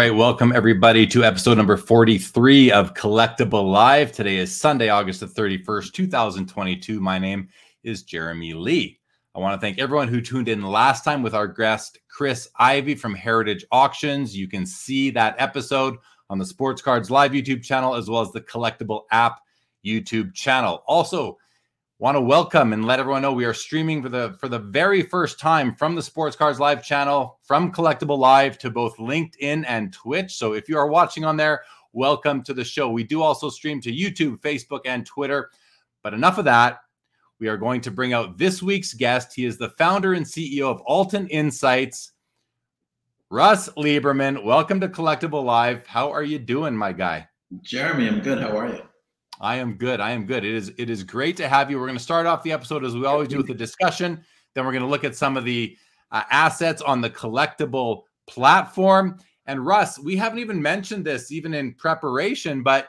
Right, welcome everybody to episode number 43 of Collectable Live. Today is Sunday, August the 31st, 2022. My name is Jeremy Lee. I want to thank everyone who tuned in last time with our guest, Chris Ivy from Heritage Auctions. You can see that episode on the Sports Cards Live YouTube channel as well as the Collectable app YouTube channel. Also, want to welcome and let everyone know we are streaming for the for the very first time from the Sports Cards Live channel from Collectable Live to both LinkedIn and Twitch. So if you are watching on there, welcome to the show. We do also stream to YouTube, Facebook, and Twitter. But enough of that. We are going to bring out this week's guest. He is the founder and CEO of Altan Insights. Russ Lieberman, welcome to Collectable Live. How are you doing, my guy? Jeremy, I'm good. How are you? I am good. I am good. It is it is great to have you. We're going to start off the episode as we always do with the discussion. Then we're going to look at some of the uh, assets on the collectable platform. And Russ, we haven't even mentioned this even in preparation, but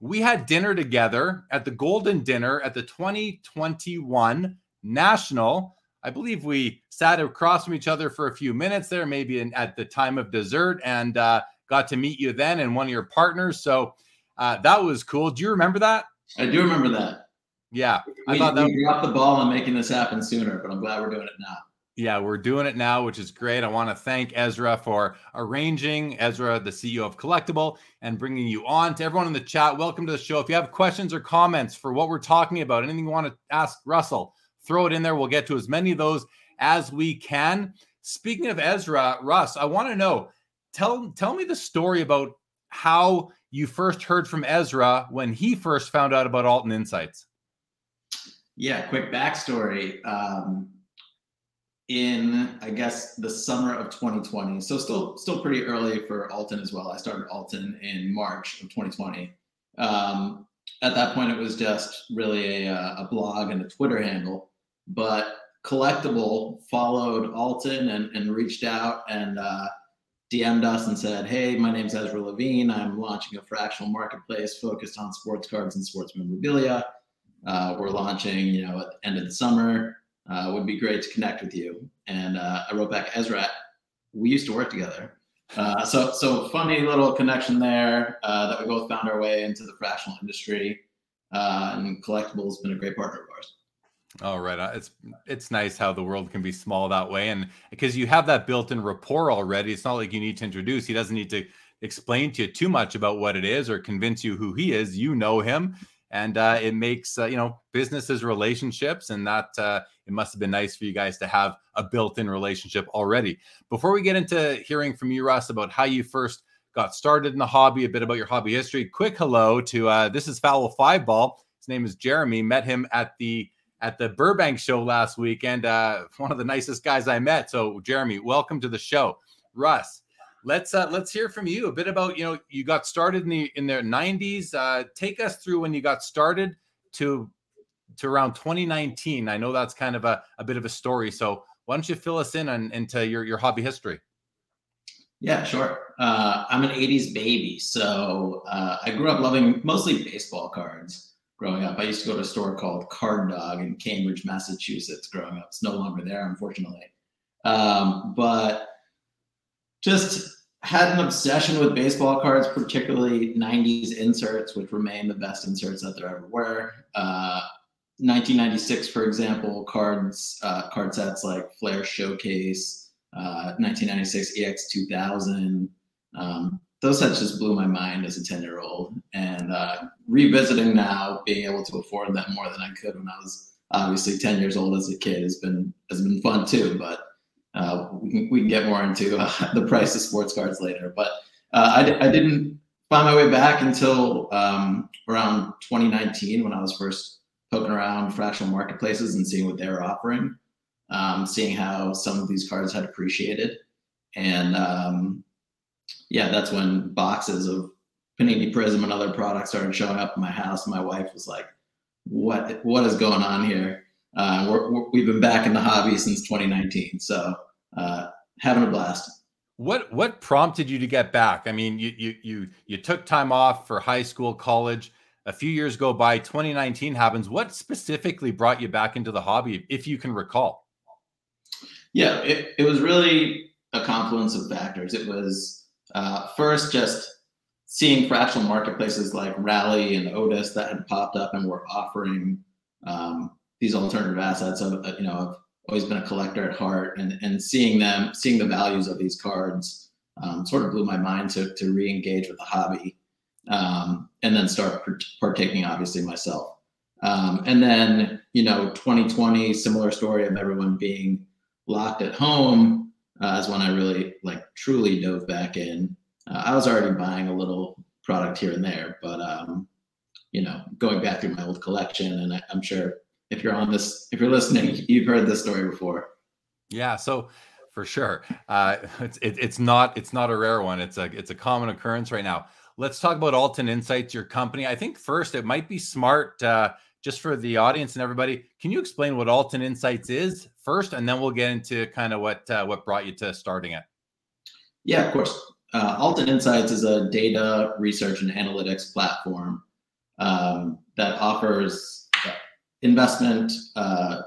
we had dinner together at the Golden Dinner at the 2021 National. I believe we sat across from each other for a few minutes there, maybe in, at the time of dessert, and uh, got to meet you then and one of your partners. So uh, that was cool. Do you remember that? I do remember that. Yeah, I thought that we dropped the ball on making this happen sooner, but I'm glad we're doing it now. Yeah, we're doing it now, which is great. I want to thank Ezra for arranging, Ezra, the CEO of Collectable, and bringing you on. To everyone in the chat, welcome to the show. If you have questions or comments for what we're talking about, anything you want to ask Russell, throw it in there. We'll get to as many of those as we can. Speaking of Ezra, Russ, I want to know tell tell me the story about how you first heard from Ezra when he first found out about Altan Insights. Yeah, quick backstory. Um, in I guess the summer of 2020, so still still pretty early for Altan as well. I started Altan in March of 2020. Um, at that point, it was just really a, a blog and a Twitter handle, but Collectable followed Altan and, and reached out and uh, DM'd us and said, Hey, my name's Ezra Levine. I'm launching a fractional marketplace focused on sports cards and sports memorabilia. Uh, we're launching, you know, at the end of the summer. Uh, would be great to connect with you. And uh, I wrote back, Ezra, we used to work together. Uh, so, so funny little connection there uh, that we both found our way into the fractional industry. Uh, and Collectable has been a great partner. All right, uh, it's it's nice how the world can be small that way, and because you have that built-in rapport already, it's not like you need to introduce. He doesn't need to explain to you too much about what it is or convince you who he is. You know him, and uh, it makes uh, you know businesses relationships, and that uh, it must have been nice for you guys to have a built-in relationship already. Before we get into hearing from you, Russ, about how you first got started in the hobby, a bit about your hobby history. Quick hello to uh, this is Foul Five Ball. His name is Jeremy. Met him at the at the Burbank show last week, and uh, one of the nicest guys I met. So, Jeremy, welcome to the show. Russ, let's uh, let's hear from you a bit about you know you got started in the in the 90s. Uh, take us through when you got started to to around 2019. I know that's kind of a, a bit of a story. So, why don't you fill us in on into your your hobby history? Yeah, sure. Uh, I'm an 80s baby, so uh, I grew up loving mostly baseball cards growing up. I used to go to a store called Card Dog in Cambridge, Massachusetts growing up. It's no longer there, unfortunately. Um, but just had an obsession with baseball cards, particularly 90s inserts, which remain the best inserts that there ever were. Uh, 1996, for example, cards, uh, card sets like Flair Showcase, uh, 1996 EX 2000, um, those sets just blew my mind as a 10 year old. And uh, revisiting now, being able to afford them more than I could when I was obviously 10 years old as a kid has been has been fun too. But uh, we, can, we can get more into uh, the price of sports cards later. But uh, I, I didn't find my way back until um, around 2019 when I was first poking around fractional marketplaces and seeing what they were offering, um, seeing how some of these cards had appreciated. And um, yeah, that's when boxes of Panini Prizm and other products started showing up in my house. My wife was like, "What? What is going on here?" Uh, we have been back in the hobby since 2019, so uh, having a blast. What what prompted you to get back? I mean, you you you you took time off for high school, college. A few years go by. 2019 happens. What specifically brought you back into the hobby, if you can recall? Yeah, it, it was really a confluence of factors. It was Uh, first, just seeing fractional marketplaces like Rally and Otis that had popped up and were offering um, these alternative assets. Of, you know, I've always been a collector at heart, and and seeing them, seeing the values of these cards, um, sort of blew my mind to to re-engage with the hobby, um, and then start partaking, obviously myself. Um, and then, you know, 2020, similar story of everyone being locked at home uh, is when I really like truly dove back in. Uh, I was already buying a little product here and there, but um, you know, going back through my old collection, and I, I'm sure if you're on this, if you're listening, you've heard this story before. Yeah. So for sure, uh, it's it, it's not it's not a rare one. It's a it's a common occurrence right now. Let's talk about Altan Insights, your company. I think first it might be smart uh, just for the audience and everybody, can you explain what Altan Insights is first, and then we'll get into kind of what uh, what brought you to starting it? Yeah, of course. Uh, Altan Insights is a data research and analytics platform um, that offers investment uh,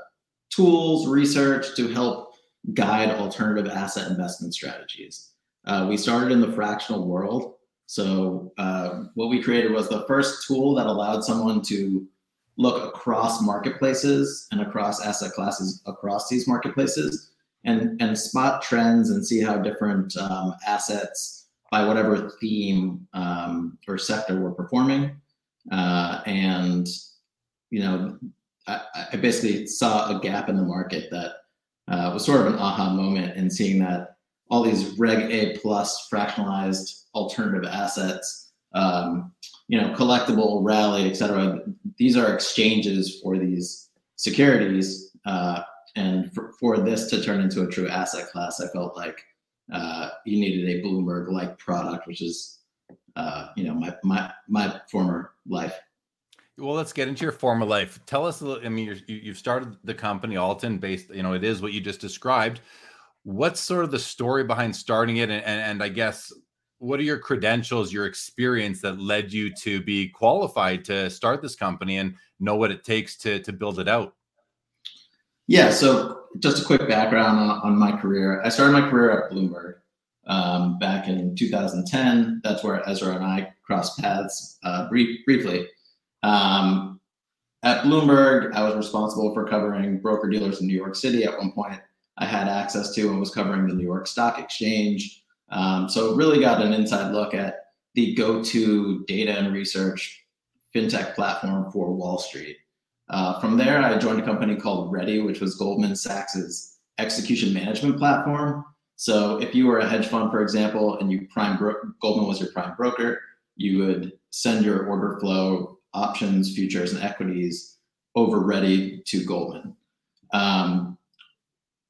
tools, research to help guide alternative asset investment strategies. Uh, we started in the fractional world. So, uh, what we created was the first tool that allowed someone to look across marketplaces and across asset classes across these marketplaces and and spot trends and see how different um, assets by whatever theme um, or sector were performing. Uh, and you know I, I, basically saw a gap in the market that uh, was sort of an aha moment in seeing that all these reg a plus fractionalized alternative assets um, you know, collectable, rally, et cetera. These are exchanges for these securities. Uh, and for, for this to turn into a true asset class, I felt like uh, you needed a Bloomberg-like product, which is, uh, you know, my my my former life. Well, let's get into your former life. Tell us. A little I mean, you you've started the company Altan based. You know, it is what you just described. What's sort of the story behind starting it, and, and, and I guess what are your credentials, your experience that led you to be qualified to start this company and know what it takes to to build it out? Yeah, so just a quick background on, on my career. I started my career at Bloomberg um, back in 2010. That's where Ezra and I crossed paths uh, brief, briefly. Um, at Bloomberg, I was responsible for covering broker dealers in New York City. At one point, I had access to and was covering the New York Stock Exchange. Um, so really got an inside look at the go-to data and research fintech platform for Wall Street. Uh, from there, I joined a company called REDI, which was Goldman Sachs's execution management platform. So if you were a hedge fund, for example, and you prime bro- Goldman was your prime broker, you would send your order flow, options, futures, and equities over REDI to Goldman. Um,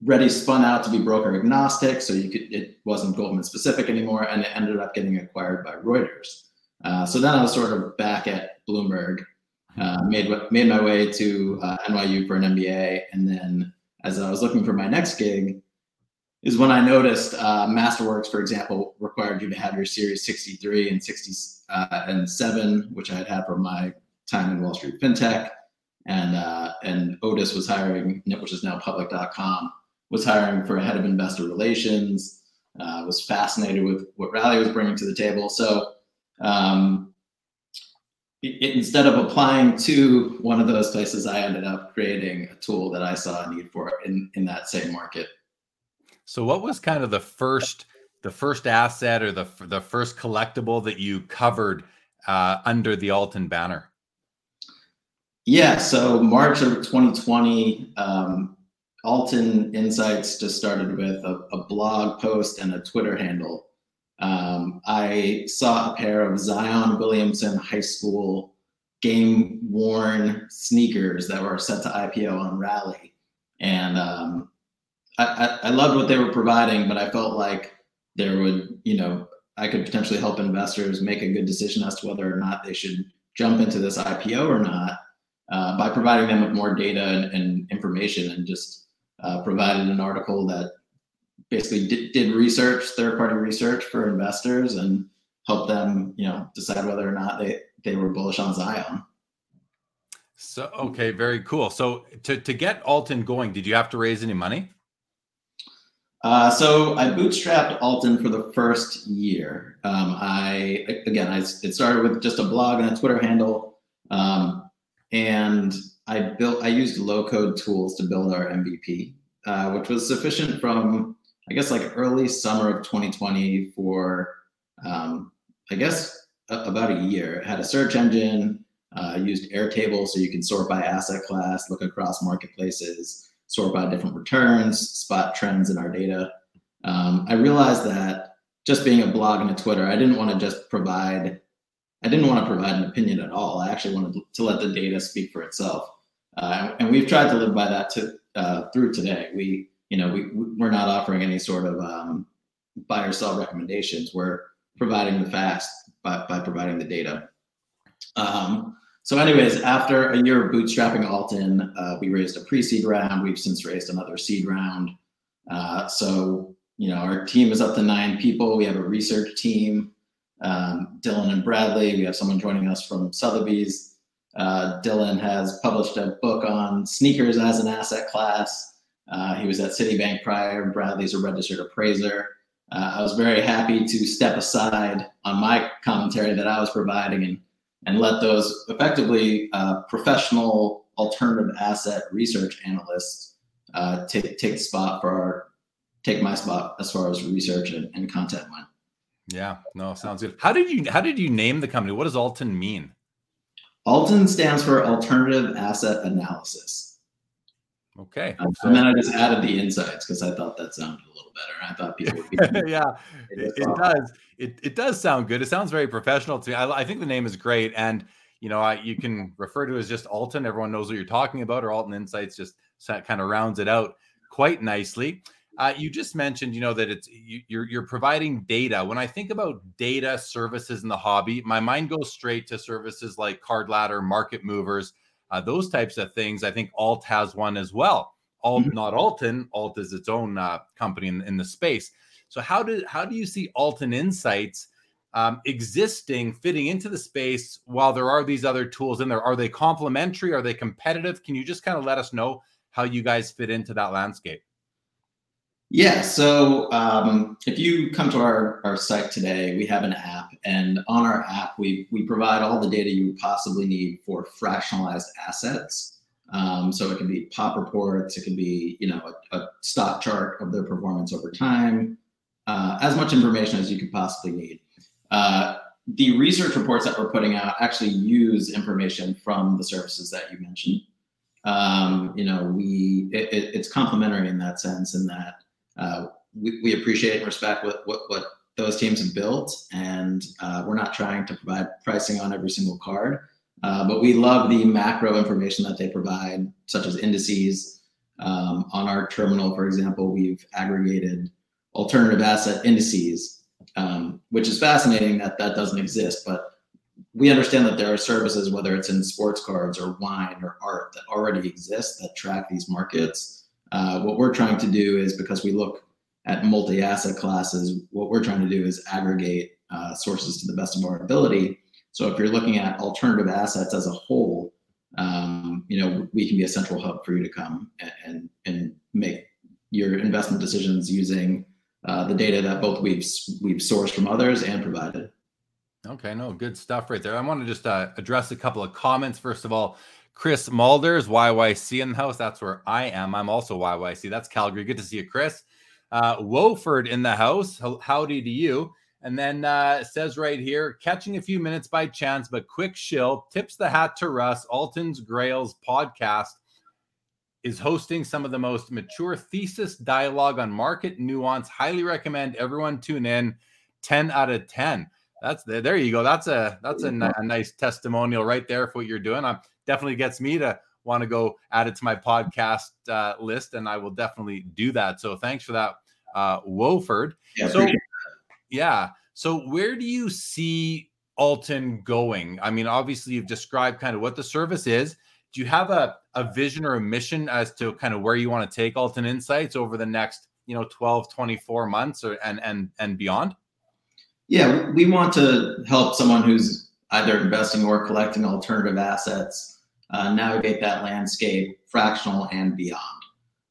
REDI spun out to be broker agnostic, so you could it wasn't Goldman specific anymore, and it ended up getting acquired by Reuters. Uh, so then I was sort of back at Bloomberg, uh, made made my way to uh, NYU for an MBA, and then as I was looking for my next gig, is when I noticed uh, Masterworks, for example, required you to have your Series 63 and 60 uh, and seven, which I had had from my time in Wall Street FinTech, and uh, and Otis was hiring, which is now Public.com was hiring for a head of investor relations. Uh, was fascinated with what Rally was bringing to the table. So um, it, instead of applying to one of those places, I ended up creating a tool that I saw a need for in in that same market. So, what was kind of the first the first asset or the the first collectible that you covered uh, under the Altan banner? Yeah, so March of 2020, um, Altan Insights just started with a, a, blog post and a Twitter handle. Um, I saw a pair of Zion Williamson High School game worn sneakers that were set to IPO on Rally. And um, I, I, I loved what they were providing, but I felt like there would, you know, I could potentially help investors make a good decision as to whether or not they should jump into this IPO or not uh, by providing them with more data and, and information and just uh, provided an article that basically did, did research, third party research for investors and helped them, you know, decide whether or not they, they were bullish on Zion. So, okay, very cool. So to, to get Altan going, did you have to raise any money? Uh, so I bootstrapped Altan for the first year. Um, I again, I it started with just a blog and a Twitter handle, um, and I built. I used low code tools to build our MVP, uh, which was sufficient from I guess like early summer of 2020 for um, I guess a, about a year. It had a search engine. Uh, used Airtable so you can sort by asset class, look across marketplaces sort by different returns, spot trends in our data. Um, I realized that just being a blog and a Twitter, I didn't want to just provide, I didn't want to provide an opinion at all. I actually wanted to let the data speak for itself. Uh, and we've tried to live by that to, uh, through today. We, you know, we, we're not offering any sort of um, buy or sell recommendations. We're providing the facts by, by providing the data. Um, so, anyways, after a year of bootstrapping Altan, uh, we raised a pre-seed round. We've since raised another seed round. Uh, so, you know, our team is up to nine people. We have a research team, um, Dylan and Bradley. We have someone joining us from Sotheby's. Uh, Dylan has published a book on sneakers as an asset class. Uh, he was at Citibank prior. And Bradley's a registered appraiser. Uh, I was very happy to step aside on my commentary that I was providing and and let those effectively uh, professional alternative asset research analysts uh, take take the spot for our take my spot as far as research and, and content went. Yeah, no, sounds good. How did you how did you name the company? What does Altan mean? Altan stands for Alternative Asset Analysis. Okay. Um, so, and then I just added the insights because I thought that sounded a little better. I thought people would be. yeah, it, it does. It, it does sound good. It sounds very professional to me. I, I think the name is great. And, you know, I, you can refer to it as just Altan. Everyone knows what you're talking about, or Altan Insights just kind of rounds it out quite nicely. Uh, you just mentioned, you know, that it's you, you're you're providing data. When I think about data services in the hobby, my mind goes straight to services like Card Ladder, Market Movers, uh, those types of things. I think Alt has one as well. Alt, mm-hmm. not Altan. Alt is its own uh, company in, in the space. So how do how do you see Altan Insights um, existing, fitting into the space while there are these other tools in there? Are they complementary? Are they competitive? Can you just kind of let us know how you guys fit into that landscape? Yeah. So um, if you come to our, our site today, we have an app, and on our app, we we provide all the data you possibly need for fractionalized assets. Um, so it can be pop reports, it can be you know a, a stock chart of their performance over time, uh, as much information as you could possibly need. Uh, the research reports that we're putting out actually use information from the services that you mentioned. Um, you know, we it, it, it's complementary in that sense, in that uh, we, we, appreciate and respect what, what, what those teams have built, and uh, we're not trying to provide pricing on every single card. Uh, but we love the macro information that they provide, such as indices. Um, on our terminal, for example, we've aggregated alternative asset indices, um, which is fascinating that that doesn't exist. But we understand that there are services, whether it's in sports cards or wine or art, that already exist that track these markets. Uh, what we're trying to do is because we look at multi-asset classes, what we're trying to do is aggregate uh, sources to the best of our ability. So if you're looking at alternative assets as a whole, um, you know, we can be a central hub for you to come and and make your investment decisions using uh, the data that both we've we've sourced from others and provided. Okay, no, good stuff right there. I want to just uh, address a couple of comments. First of all, Chris Mulders, YYC in the house. That's where I am. I'm also YYC. That's Calgary. Good to see you, Chris. Uh, Woford in the house. Howdy to you. And then uh, says right here, catching a few minutes by chance, but quick shill. Tips the hat to Russ. Altan's Grails podcast is hosting some of the most mature thesis dialogue on market nuance. Highly recommend everyone tune in. 10 out of 10. That's the, there you go. That's a that's a, a nice testimonial right there for what you're doing. I'm definitely gets me to want to go add it to my podcast uh, list, and I will definitely do that. So thanks for that, uh, Woford. Yeah, so yeah, so where do you see Altan going? I mean, obviously you've described kind of what the service is. Do you have a, a vision or a mission as to kind of where you want to take Altan Insights over the next, you know, 12, 24 months or and and and beyond? Yeah, we want to help someone who's either investing or collecting alternative assets uh, navigate that landscape, fractional and beyond.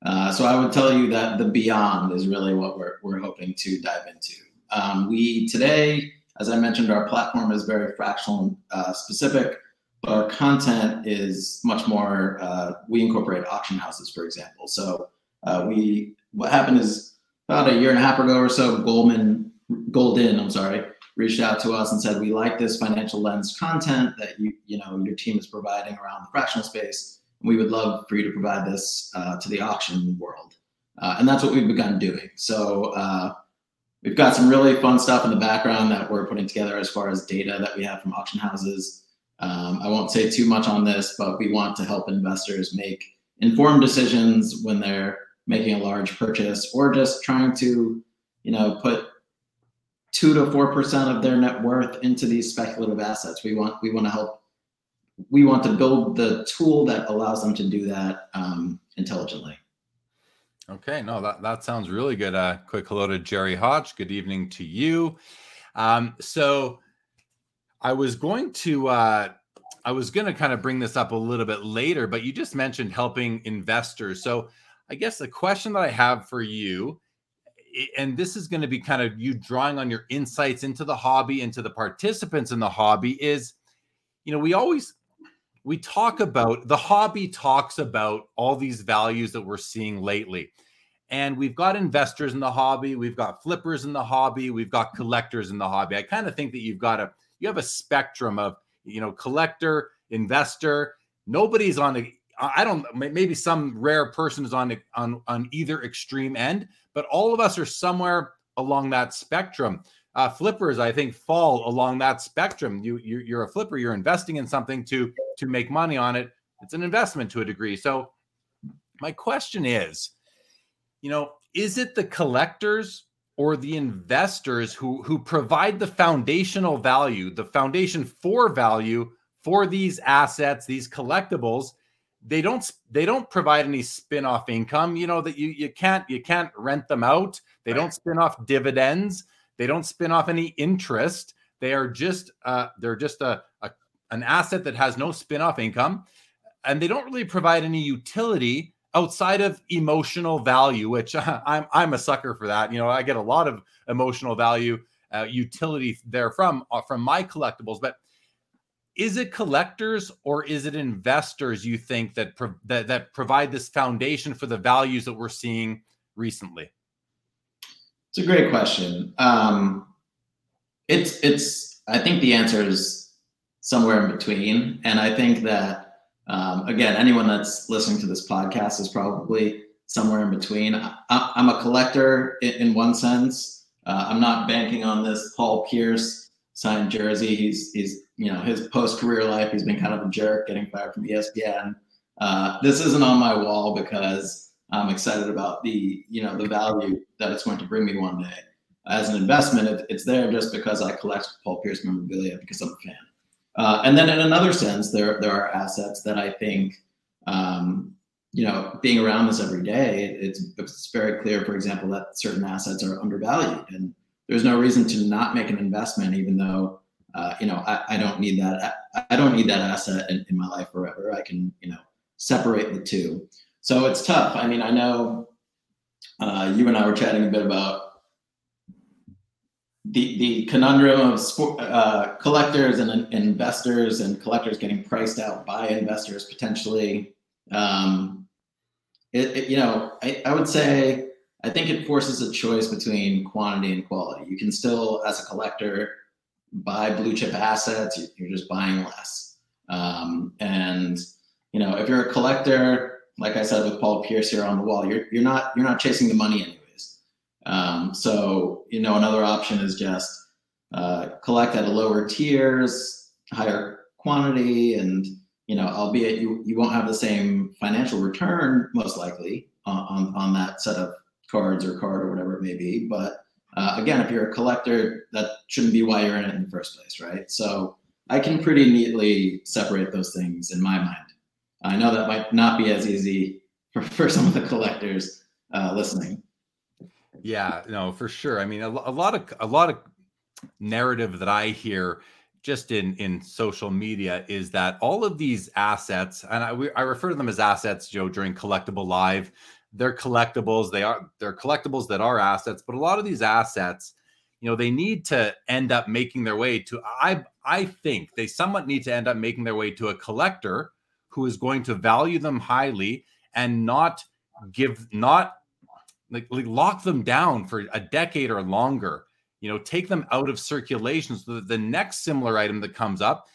Uh, so I would tell you that the beyond is really what we're, we're hoping to dive into. Um, we today, as I mentioned, our platform is very fractional uh, specific, but our content is much more. Uh, we incorporate auction houses, for example. So uh, we what happened is about a year and a half ago or so, Goldman Goldin, I'm sorry, reached out to us and said, "We like this financial lens content that you you know your team is providing around the fractional space. We would love for you to provide this uh, to the auction world." Uh, and that's what we've begun doing. So uh, we've got some really fun stuff in the background that we're putting together as far as data that we have from auction houses. Um, I won't say too much on this, but we want to help investors make informed decisions when they're making a large purchase or just trying to, you know, put two to four percent of their net worth into these speculative assets. We want we want to help. We want to build the tool that allows them to do that um, intelligently. Okay, no, that that sounds really good. Uh, quick hello to Jerry Hodge. Good evening to you. Um, so, I was going to uh, I was going to kind of bring this up a little bit later, but you just mentioned helping investors. So, I guess the question that I have for you and this is going to be kind of you drawing on your insights into the hobby into the participants in the hobby is you know we always we talk about the hobby talks about all these values that we're seeing lately. And we've got investors in the hobby we've got flippers in the hobby we've got collectors in the hobby. I kind of think that you've got a you have a spectrum of you know collector investor nobody's on the I don't maybe some rare person is on on on either extreme end, but all of us are somewhere along that spectrum. Uh, flippers, I think, fall along that spectrum. You, you you're a flipper. You're investing in something to to make money on it. It's an investment to a degree. So, my question is, you know, is it the collectors or the investors who who provide the foundational value, the foundation for value for these assets, these collectibles? They don't they don't provide any spin-off income you know that you you can't you can't rent them out. They right. don't spin off dividends. They don't spin off any interest. They are just uh they're just a, a an asset that has no spin-off income and they don't really provide any utility outside of emotional value which uh, i'm i'm a sucker for that. You know i get a lot of emotional value uh, utility there from uh, from my collectibles but is it collectors or is it investors you think that pro- that that provide this foundation for the values that we're seeing recently? It's a great question. Um, it's it's I think the answer is somewhere in between, and I think that um, again, anyone that's listening to this podcast is probably somewhere in between. I, am a collector in, in one sense. Uh, I'm not banking on this Paul Pierce signed jersey. He's he's you know his post career life. He's been kind of a jerk, getting fired from ESPN. Uh, this isn't on my wall because I'm excited about the you know the value that it's going to bring me one day. As an investment, it, it's there just because I collect Paul Pierce memorabilia because I'm a fan. Uh, and then in another sense, there there are assets that I think. Um, you know, being around this every day, it's, it's very clear, for example, that certain assets are undervalued. And there's no reason to not make an investment, even though uh, you know I, I, don't need that. I, I don't need that asset in, in, my life forever. I can you know separate the two. So it's tough. I mean, I know uh, you and I were chatting a bit about the the conundrum of sport, uh, collectors and, and, investors, and collectors getting priced out by investors potentially. Um, it, it, you know, I, I would say I think it forces a choice between quantity and quality. You can still, as a collector, buy blue chip assets. You're just buying less. Um, and you know, if you're a collector, like I said with Paul Pierce here on the wall, you're you're not you're not chasing the money anyways. Um, so you know, another option is just uh, collect at a lower tiers, higher quantity, and you know, albeit you you won't have the same financial return most likely on on, on that set of cards or card or whatever it may be. But uh, again, if you're a collector, that shouldn't be why you're in it in the first place, right? So I can pretty neatly separate those things in my mind. I know that might not be as easy for, for some of the collectors uh, listening. Yeah, no, for sure. I mean, a, a lot of a lot of narrative that I hear just in in social media is that all of these assets and I, I refer to them as assets joe during collectable live they're collectibles. They are they're collectibles that are assets, but a lot of these assets, you know, they need to end up making their way to I I think they somewhat need to end up making their way to a collector who is going to value them highly and not give not like, like lock them down for a decade or longer you know take them out of circulation so that the next similar item that comes up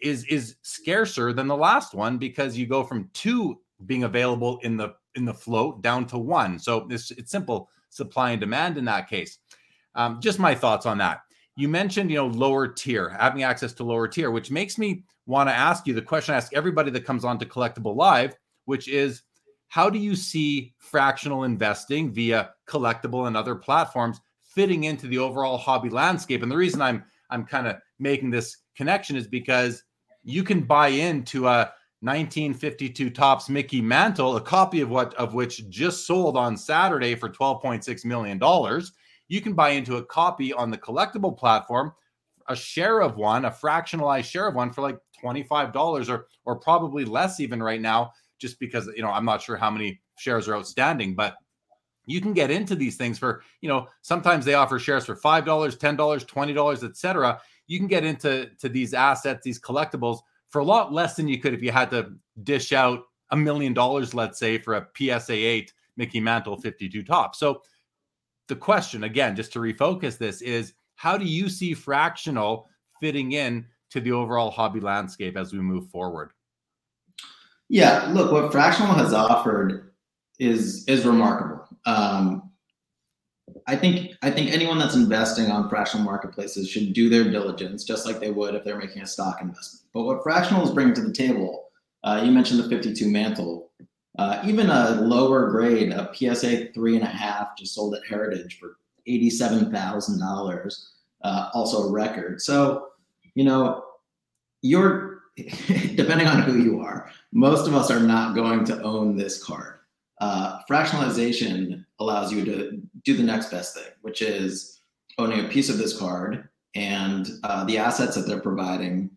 is is scarcer than the last one because you go from two being available in the in the float down to one. So it's, it's simple supply and demand in that case. Um, just my thoughts on that. You mentioned you know lower tier having access to lower tier which makes me want to ask you the question i ask everybody that comes on to collectable live which is how do you see fractional investing via collectable and other platforms fitting into the overall hobby landscape? And the reason i'm i'm kind of making this connection is because you can buy into a 1952 Topps Mickey Mantle, a copy of what of which just sold on Saturday for 12.6 million dollars. You can buy into a copy on the collectable platform, a share of one, a fractionalized share of one for like $25 or or probably less even right now just because you know I'm not sure how many shares are outstanding, but you can get into these things for you know sometimes they offer shares for five dollars ten dollars twenty dollars etc you can get into to these assets these collectibles for a lot less than you could if you had to dish out a million dollars let's say for a psa 8 mickey mantle 52 top. so the question again just to refocus this is how do you see fractional fitting in to the overall hobby landscape as we move forward yeah look what fractional has offered is is remarkable um, I think I think anyone that's investing on fractional marketplaces should do their diligence, just like they would if they're making a stock investment. But what fractional is bringing to the table, uh, you mentioned the 52 mantle, uh, even a lower grade, a PSA three and a half, just sold at Heritage for eighty-seven thousand uh, dollars, also a record. So, you know, you're depending on who you are. Most of us are not going to own this card. Uh, fractionalization allows you to do the next best thing, which is owning a piece of this card and uh, the assets that they're providing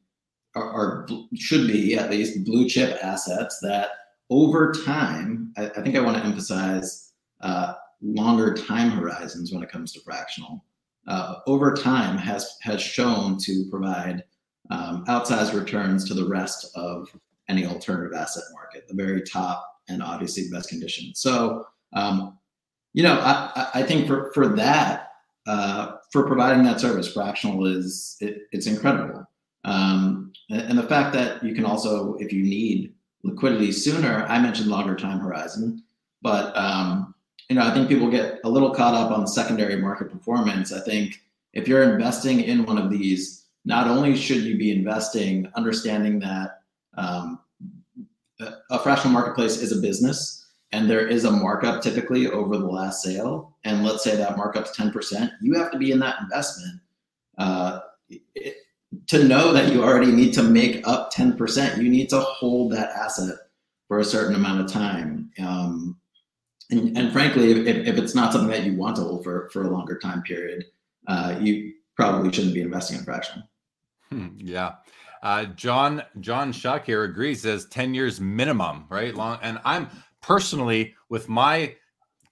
are, are, should be at least blue chip assets that over time, I, I think I want to emphasize uh, longer time horizons when it comes to fractional. Uh, over time has has shown to provide um, outsized returns to the rest of any alternative asset market, the very top and obviously the best condition. So, um, you know, I, I think for, for that, uh, for providing that service, fractional is it, it's incredible. Um, and, the fact that you can also, if you need liquidity sooner, I mentioned longer time horizon, but um, you know, I think people get a little caught up on the secondary market performance. I think if you're investing in one of these, not only should you be investing, understanding that um, a fractional marketplace is a business and there is a markup typically over the last sale. And let's say that markup's 10% you have to be in that investment uh, it, to know that you already need to make up 10% you need to hold that asset for a certain amount of time. Um, and, and, frankly if, if, it's not something that you want to hold for, for a longer time period uh, you probably shouldn't be investing in fractional. Hmm, yeah uh, John John Shuck here agrees. Says ten years minimum, right? Long. And I'm personally with my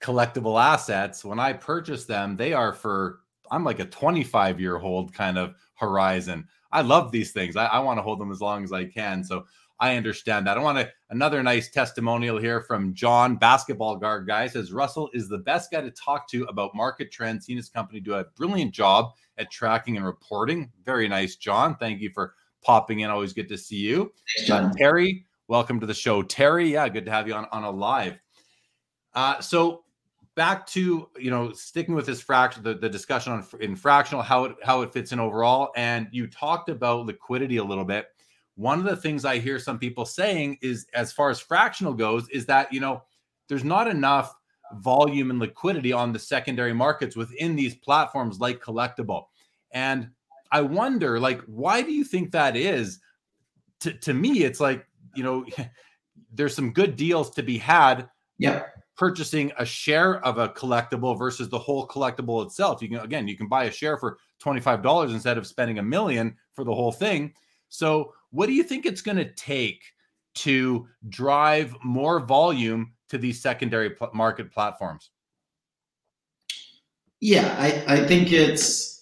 collectible assets. When I purchase them, they are for I'm like a 25 year hold kind of horizon. I love these things. I, I want to hold them as long as I can. So I understand that. I want to another nice testimonial here from John, basketball guard guy says Russell is the best guy to talk to about market trends. Seen his company do a brilliant job at tracking and reporting. Very nice, John. Thank you for popping in. Always good to see you. Uh, Terry, welcome to the show. Terry, yeah, good to have you on, on a live. Uh, so back to you know sticking with this fraction the, the discussion on in fractional how it how it fits in overall and you talked about liquidity a little bit one of the things i hear some people saying is as far as fractional goes is that you know there's not enough volume and liquidity on the secondary markets within these platforms like collectable and I wonder, like, why do you think that is? To, to me, it's like, you know, there's some good deals to be had. Yeah. Purchasing a share of a collectible versus the whole collectible itself. You can, again, you can buy a share for $25 instead of spending a million for the whole thing. So, what do you think it's going to take to drive more volume to these secondary pl- market platforms? Yeah, I, I think it's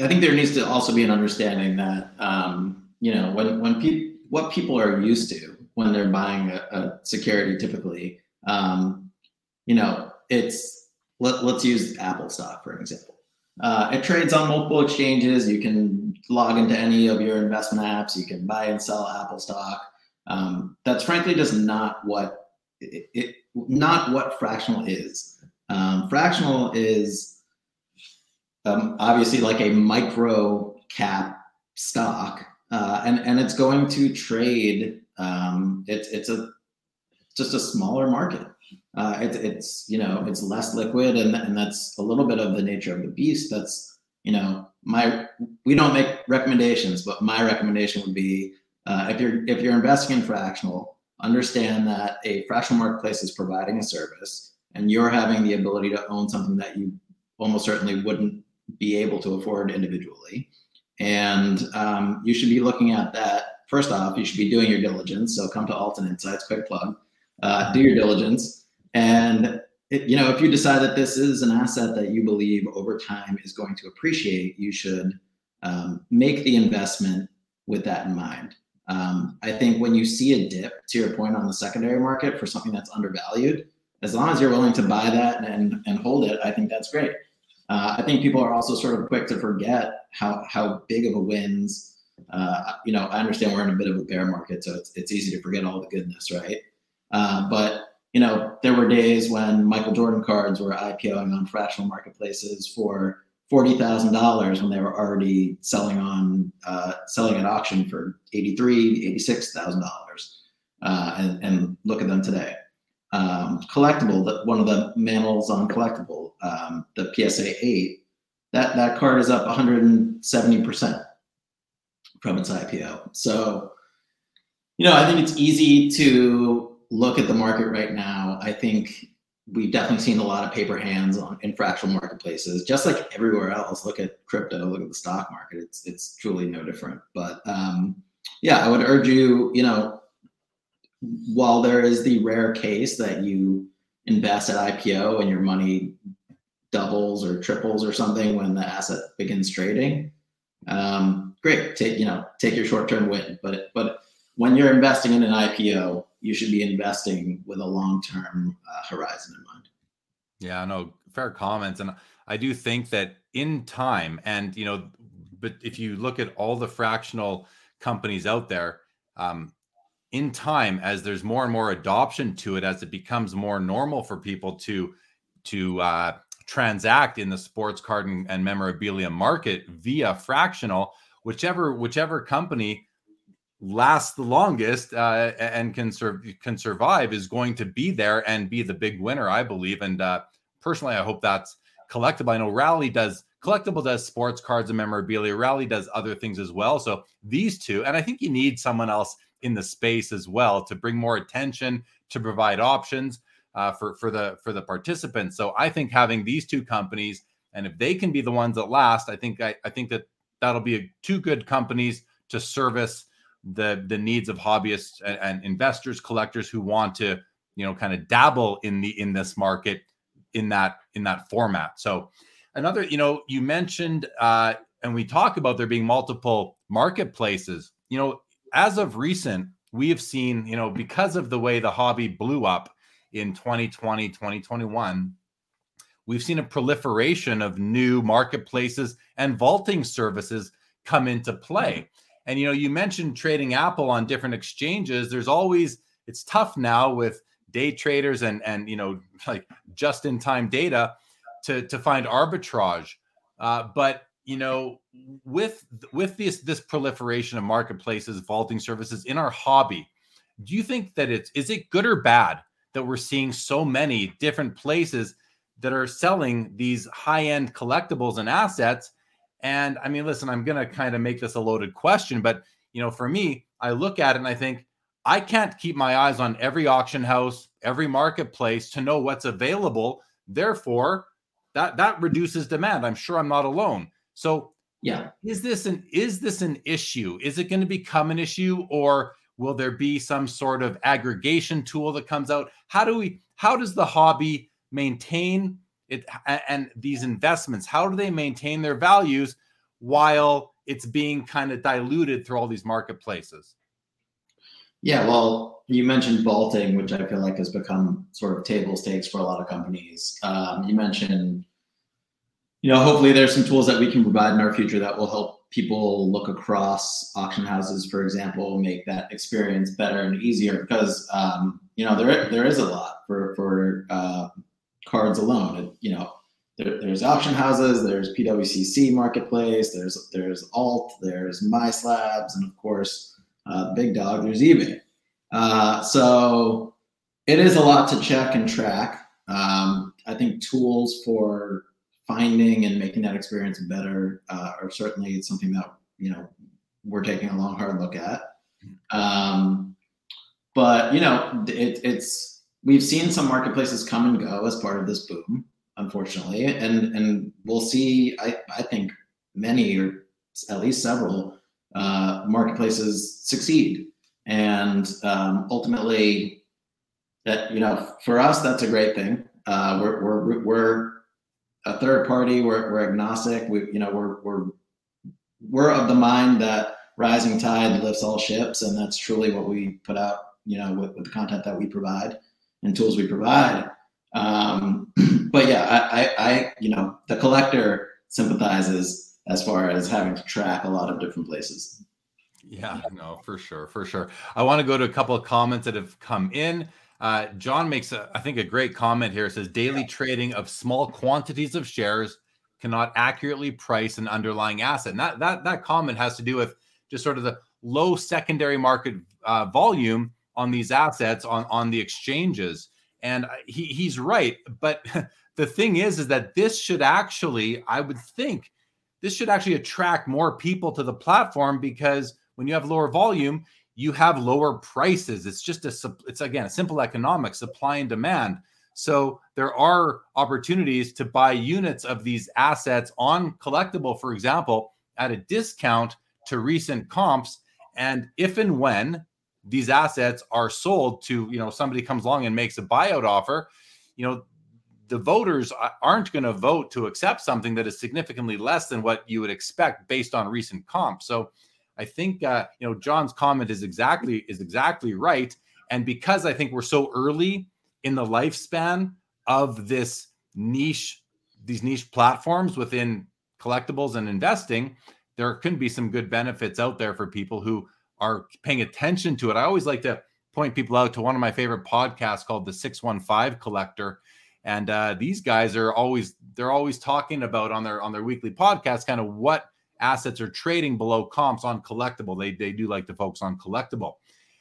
I think there needs to also be an understanding that um, you know when when people what people are used to when they're buying a, a security typically um, you know it's let, let's use apple stock for an example. Uh, it trades on multiple exchanges. You can log into any of your investment apps. You can buy and sell apple stock. Um, that's frankly just not what it, it, not what fractional is. Um, fractional is um, obviously like a micro cap stock, uh, and and it's going to trade. Um, it's it's a just a smaller market. Uh, it, it's you know it's less liquid, and and that's a little bit of the nature of the beast. That's you know my we don't make recommendations, but my recommendation would be uh, if you're if you're investing in fractional, understand that a fractional marketplace is providing a service, and you're having the ability to own something that you almost certainly wouldn't be able to afford individually. And um, you should be looking at that. First off, you should be doing your diligence. So come to Altan Insights, quick plug. Uh, do your diligence, and it, you know if you decide that this is an asset that you believe over time is going to appreciate, you should um, make the investment with that in mind. Um, I think when you see a dip, to your point on the secondary market for something that's undervalued, as long as you're willing to buy that and, and hold it, I think that's great. Uh, I think people are also sort of quick to forget how how big of a wins. Uh, you know, I understand we're in a bit of a bear market, so it's it's easy to forget all the goodness, right? Uh, but you know, there were days when Michael Jordan cards were IPOing on fractional marketplaces for forty thousand dollars when they were already selling on uh, selling at auction for eighty three, eighty six thousand dollars, uh, and and look at them today um, collectable, that one of the Mantles on collectable, um, the PSA 8, that, that card is up 170% from its IPO. So, you know, I think it's easy to look at the market right now. I think we've definitely seen a lot of paper hands on in fractional marketplaces, just like everywhere else. Look at crypto, look at the stock market. It's it's truly no different. But um, yeah, I would urge you, you know, while there is the rare case that you invest at IPO and your money doubles or triples or something when the asset begins trading, um, great. Take you know take your short term win, but but when you're investing in an IPO, you should be investing with a long term uh, horizon in mind. Yeah, no, fair comments, and I do think that in time, and you know, but if you look at all the fractional companies out there, um, in time as there's more and more adoption to it as it becomes more normal for people to to uh, transact in the sports card and, and, memorabilia market via fractional whichever whichever company lasts the longest uh, and can serve can survive is going to be there and be the big winner i believe. And uh, personally i hope that's collectable. I know rally does collectable does sports cards and memorabilia. Rally does other things as well. So these two and i think you need someone else in the space as well to bring more attention to provide options uh, for for the for the participants. So I think having these two companies, and if they can be the ones that last, I think I, I think that that'll be a, two good companies to service the the needs of hobbyists and, and investors, collectors who want to you know kind of dabble in the in this market in that in that format. So another, you know, you mentioned uh, and we talk about there being multiple marketplaces. You know, as of recent, we have seen, you know, because of the way the hobby blew up in 2020, 2021, we've seen a proliferation of new marketplaces and vaulting services come into play. And you know, you mentioned trading Apple on different exchanges. There's always it's tough now with day traders and and you know like just in time data to to find arbitrage. Uh, but you know with with this this proliferation of marketplaces vaulting services in our hobby do you think that it's is it good or bad that we're seeing so many different places that are selling these high-end collectibles and assets? And i mean listen i'm to kind of make this a loaded question but you know for me i look at it and i think i can't keep my eyes on every auction house every marketplace to know what's available. Therefore that that reduces demand. I'm sure i'm not alone so yeah, is this an is this an issue? Is it going to become an issue, or Will there be some sort of aggregation tool that comes out? How do we? How does the hobby maintain it and these investments? How do they maintain their values while it's being kind of diluted through all these marketplaces? Yeah, well, you mentioned vaulting, which I feel like has become sort of table stakes for a lot of companies. Um, you mentioned, you know, hopefully there's some tools that we can provide in our future that will help people look across auction houses, for example, make that experience better and easier. Because um, you know there there is a lot for for uh, cards alone. you know, there, there's auction houses, there's PWCC marketplace, there's there's Alt, there's MySlabs, and of course uh, big dog, there's eBay. Uh, so it is a lot to check and track. Um, I think tools for finding and making that experience better uh, are certainly something that you know we're taking a long hard look at. Um, but you know, it, it's we've seen some marketplaces come and go as part of this boom, unfortunately, and and we'll see. I I think many or at least several uh, marketplaces succeed. And um, ultimately, that you know, for us, that's a great thing. Uh, we're, we're we're a third party. We're, we're agnostic. We you know we're we're we're of the mind that rising tide lifts all ships, and that's truly what we put out. You know, with, with the content that we provide and tools we provide. Um, but yeah, I, I, I, you know, the collector sympathizes as far as having to track a lot of different places. Yeah, no, for sure, for sure. I want to go to a couple of comments that have come in. Uh, John makes, a, I think, a great comment here. It says daily trading of small quantities of shares cannot accurately price an underlying asset. And that that that comment has to do with just sort of the low secondary market uh, volume on these assets on on the exchanges. And he he's right, but the thing is, is that this should actually, I would think, this should actually attract more people to the platform because when you have lower volume, you have lower prices. It's just a it's again a simple economics, supply and demand. So there are opportunities to buy units of these assets on collectable, for example, at a discount to recent comps. And if and when these assets are sold to, you know, somebody comes along and makes a buyout offer, you know, the voters aren't going to vote to accept something that is significantly less than what you would expect based on recent comps. So I think uh, you know John's comment is exactly is exactly right. And because I think we're so early in the lifespan of this niche, these niche platforms within collectibles and investing, there can be some good benefits out there for people who are paying attention to it. I always like to point people out to one of my favorite podcasts called the 615 Collector and uh, these guys are always they're always talking about on their on their weekly podcast kind of what assets are trading below comps on collectable. They, they do like to focus on collectable.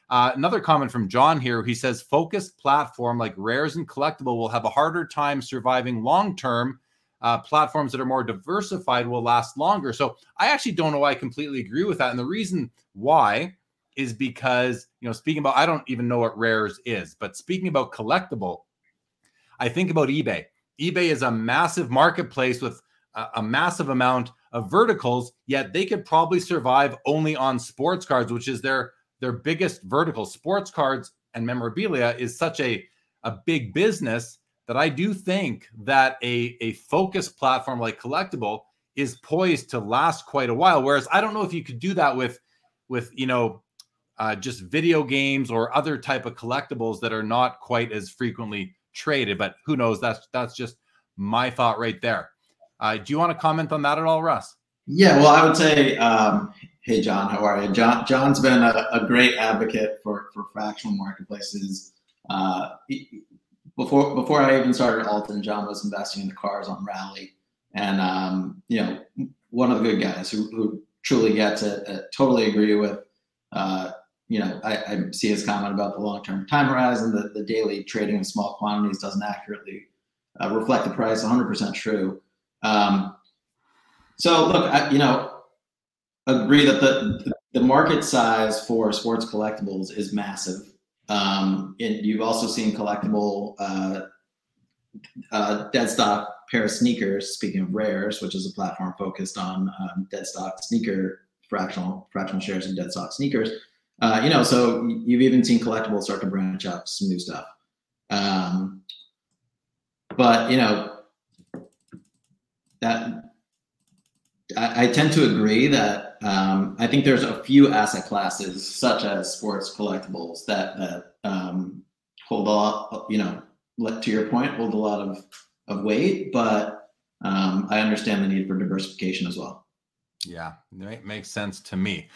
Uh, another comment from john here he says focused platform like rares and collectable will have a harder time surviving long term uh, platforms that are more diversified will last longer. So i actually don't know why i completely agree with that. And the reason why is because you know speaking about i don't even know what rares is but speaking about collectable I think about eBay. eBay is a massive marketplace with a, a massive amount of verticals, yet they could probably survive only on sports cards, which is their their biggest vertical. Sports cards and memorabilia is such a a big business that I do think that a a focused platform like Collectable is poised to last quite a while. Whereas I don't know if you could do that with with you know uh, just video games or other type of collectibles that are not quite as frequently traded. But who knows? That's that's just my thought right there. Uh, do you want to comment on that at all, Russ? Yeah, well, I would say, um, hey, John, how are you? John, John's been a, a great advocate for for fractional marketplaces. Uh, before before I even started Altan, John was investing in the cars on Rally, and um, you know, one of the good guys who, who truly gets it. Uh, totally agree with uh, you know, I, I, see his comment about the long-term time horizon, that the daily trading in small quantities doesn't accurately uh, reflect the price. 100% true. Um, so look, I, you know, agree that the the market size for sports collectibles is massive. Um, and you've also seen collectable uh, uh, dead stock pair of sneakers. Speaking of rares, which is a platform focused on um, dead stock sneaker fractional fractional shares and dead stock sneakers Uh, you know, so you've even seen collectibles start to branch out some new stuff. Um, but you know, that I, I tend to agree that um, I think there's a few asset classes such as sports collectibles that that um, hold a lot, you know, to your point, hold a lot of of weight, but um, I understand the need for diversification as well. Yeah, it makes sense to me.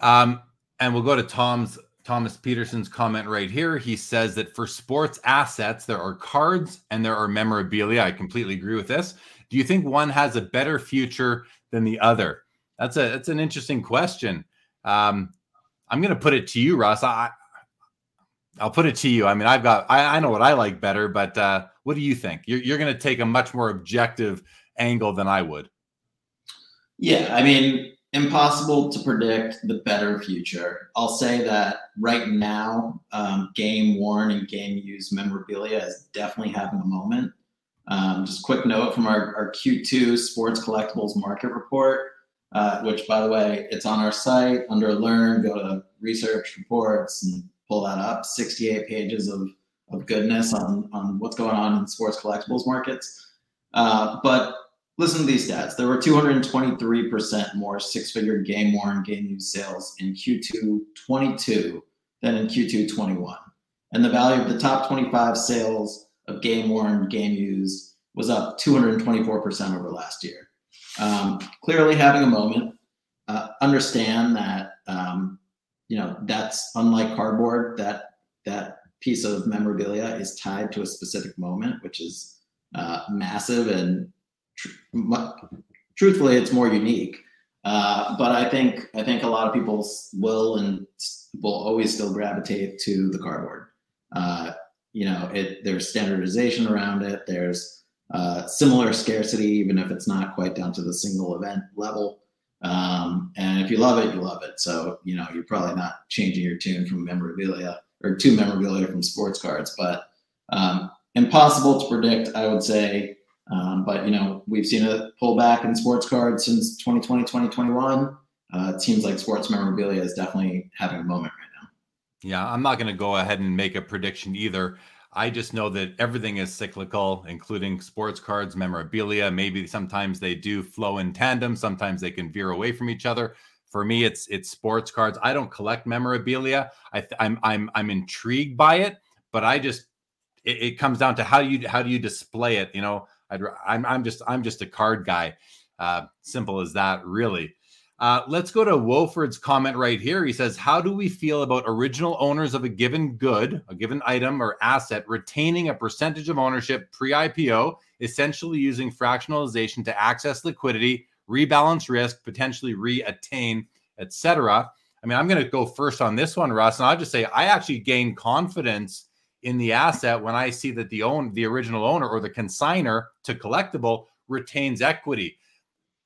Um, and we'll go to Tom's Thomas Peterson's comment right here. He says that for sports assets, there are cards and there are memorabilia. I completely agree with this. Do you think one has a better future than the other? That's a that's an interesting question. Um, I'm going to put it to you, Russ. I I'll put it to you. I mean, I've got I, I know what I like better, but uh, what do you think? You're you're going to take a much more objective angle than I would. Yeah, I mean, impossible to predict the better future. I'll say that right now, um, game worn and game used memorabilia is definitely having a moment. Um, just quick note from our, our Q2 sports collectibles market report, uh, which by the way, it's on our site under learn, go to research reports and pull that up. 68 pages of, of goodness on, on what's going on in sports collectibles markets. Uh, but listen to these stats. There were 223% more six figure game worn game used sales in Q2 22 than in Q2 21. And the value of the top 25 sales of game worn game used was up 224% over last year. Um, clearly having a moment. Uh, understand that um, you know that's unlike cardboard. That that piece of memorabilia is tied to a specific moment, which is uh, massive and tr- truthfully, it's more unique. Uh, but I think I think a lot of people will and will always still gravitate to the cardboard. You know, it there's standardization around it. There's uh, similar scarcity, even if it's not quite down to the single event level. Um, and if you love it, you love it. So you know, you're probably not changing your tune from memorabilia or to memorabilia from sports cards, but um, impossible to predict. I would say um, but you know, we've seen a pullback in sports cards since 2020, 2021. Uh, it seems like sports memorabilia is definitely having a moment. Yeah, I'm not going to go ahead and make a prediction either. I just know that everything is cyclical, including sports cards, memorabilia. Maybe sometimes they do flow in tandem. Sometimes they can veer away from each other. For me, it's it's sports cards. I don't collect memorabilia. I, I'm I'm I'm intrigued by it, but I just it, it comes down to how you how do you display it. You know, I'd, I'm, I'm just I'm just a card guy. Uh, simple as that, really. Uh, let's go to Wofford's comment right here. He says, How do we feel about original owners of a given good, a given item or asset, retaining a percentage of ownership pre IPO, essentially using fractionalization to access liquidity, rebalance risk, potentially re attain, etc.? I mean, I'm going to go first on this one, Russ, and I'll just say I actually gain confidence in the asset when I see that the own the original owner or the consigner to collectable retains equity.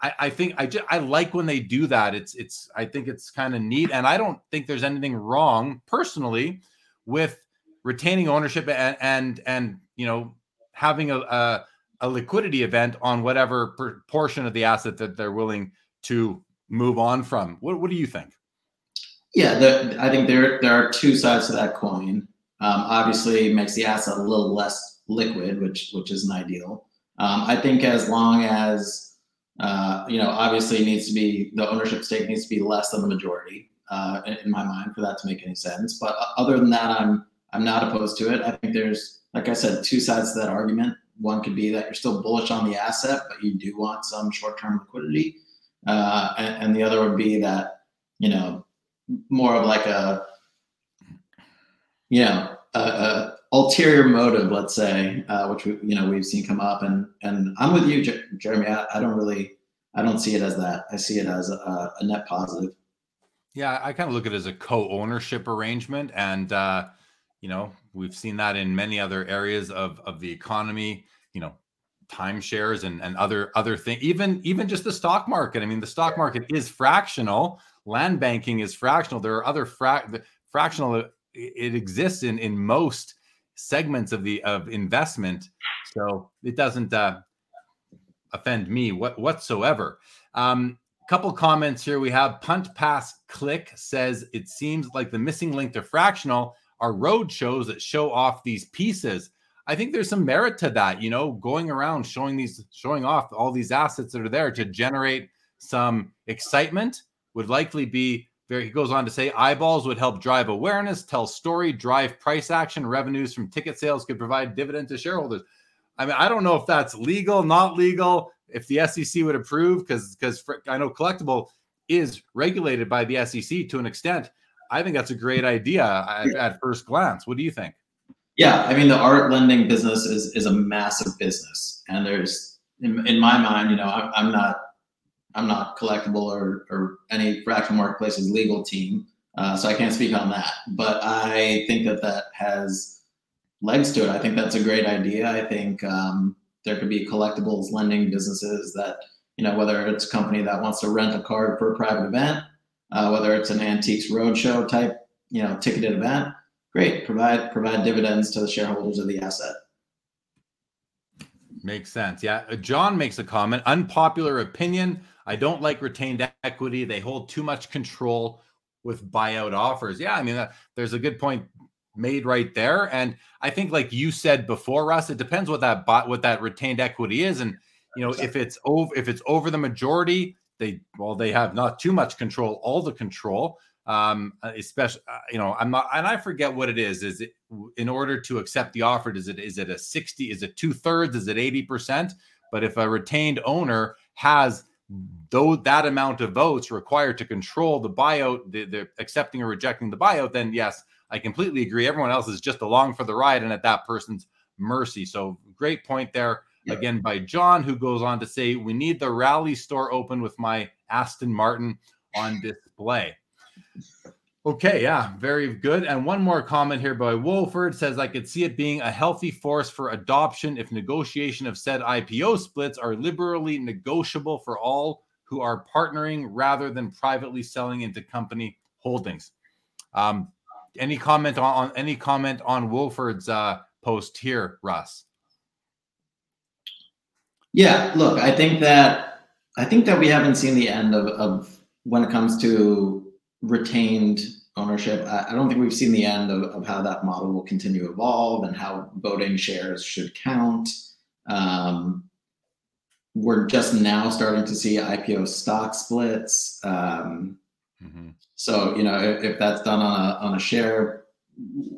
I, I think I just I like when they do that. It's it's I think it's kind of neat, and I don't think there's anything wrong personally with retaining ownership and and and you know having a a, a liquidity event on whatever portion of the asset that they're willing to move on from. What what do you think? Yeah, the, I think there there are two sides to that coin. Um, obviously, makes the asset a little less liquid, which which isn't ideal. Um, I think as long as uh, you know, obviously, needs to be the ownership stake needs to be less than the majority uh, in, in, my mind for that to make any sense. But other than that, I'm I'm not opposed to it. I think there's, like I said, two sides to that argument. One could be that you're still bullish on the asset, but you do want some short-term liquidity, uh, and, and the other would be that you know more of like a you know, a, a ulterior motive, let's say, uh, which we, you know we've seen come up, and and I'm with you, Jeremy. I, I, don't really, I don't see it as that. I see it as a, a net positive. Yeah, I kind of look at it as a co-ownership arrangement, and uh, you know we've seen that in many other areas of of the economy. You know, timeshares and and other other things. Even even just the stock market. I mean, the stock market is fractional. Land banking is fractional. There are other fra- fractional it exists in in most segments of the of investment so it doesn't uh, offend me what, whatsoever um, a couple comments here. We have Punt Pass Click says it seems like the missing link to fractional are road shows that show off these pieces. I think there's some merit to that, you know, going around showing these, showing off all these assets that are there to generate some excitement would likely be very. He goes on to say eyeballs would help drive awareness, tell story, drive price action. Revenues from ticket sales could provide dividend to shareholders. I mean, I don't know if that's legal, not legal, if the SEC would approve, because because I know collectable is regulated by the SEC to an extent. I think that's a great idea at, at first glance. What do you think? Yeah, I mean the art lending business is is a massive business, and there's in, in my mind, you know, I'm, I'm not I'm not collectable or or any fractional marketplace's legal team, uh, so I can't speak on that. But I think that that has legs to it. I think that's a great idea. I think um, there could be collectibles lending businesses that you know whether it's a company that wants to rent a card for a private event, uh, whether it's an antiques roadshow type you know ticketed event great provide provide dividends to the shareholders of the asset makes sense yeah john makes a comment unpopular opinion i don't like retained equity. They hold too much control with buyout offers. Yeah i mean uh, there's a good point made right there. And i think like you said before russ it depends what that what that retained equity is. And you know if it's over if it's over the majority they well they have not too much control all the control. Um, especially uh, you know i'm not and i forget what it is. Is it in order to accept the offer is it is it a 60 is it two-thirds is it 80 percent? But if a retained owner has though that amount of votes required to control the buyout the, the accepting or rejecting the buyout then yes i completely agree everyone else is just along for the ride and at that person's mercy so great point there yeah. again by john who goes on to say we need the rally store open with my aston martin on display Okay, yeah, very good. And one more comment here by Wolford says I could see it being a healthy force for adoption if negotiation of said IPO splits are liberally negotiable for all who are partnering rather than privately selling into company holdings. Um, any comment on, on any comment on Wolford's uh, post here, Russ? Yeah, look, I think that I think that we haven't seen the end of, of when it comes to retained ownership. I, I don't think we've seen the end of, of, how that model will continue to evolve and how voting shares should count. Um, we're just now starting to see IPO stock splits. Um, mm-hmm. So you know, if, if, that's done on a on a share,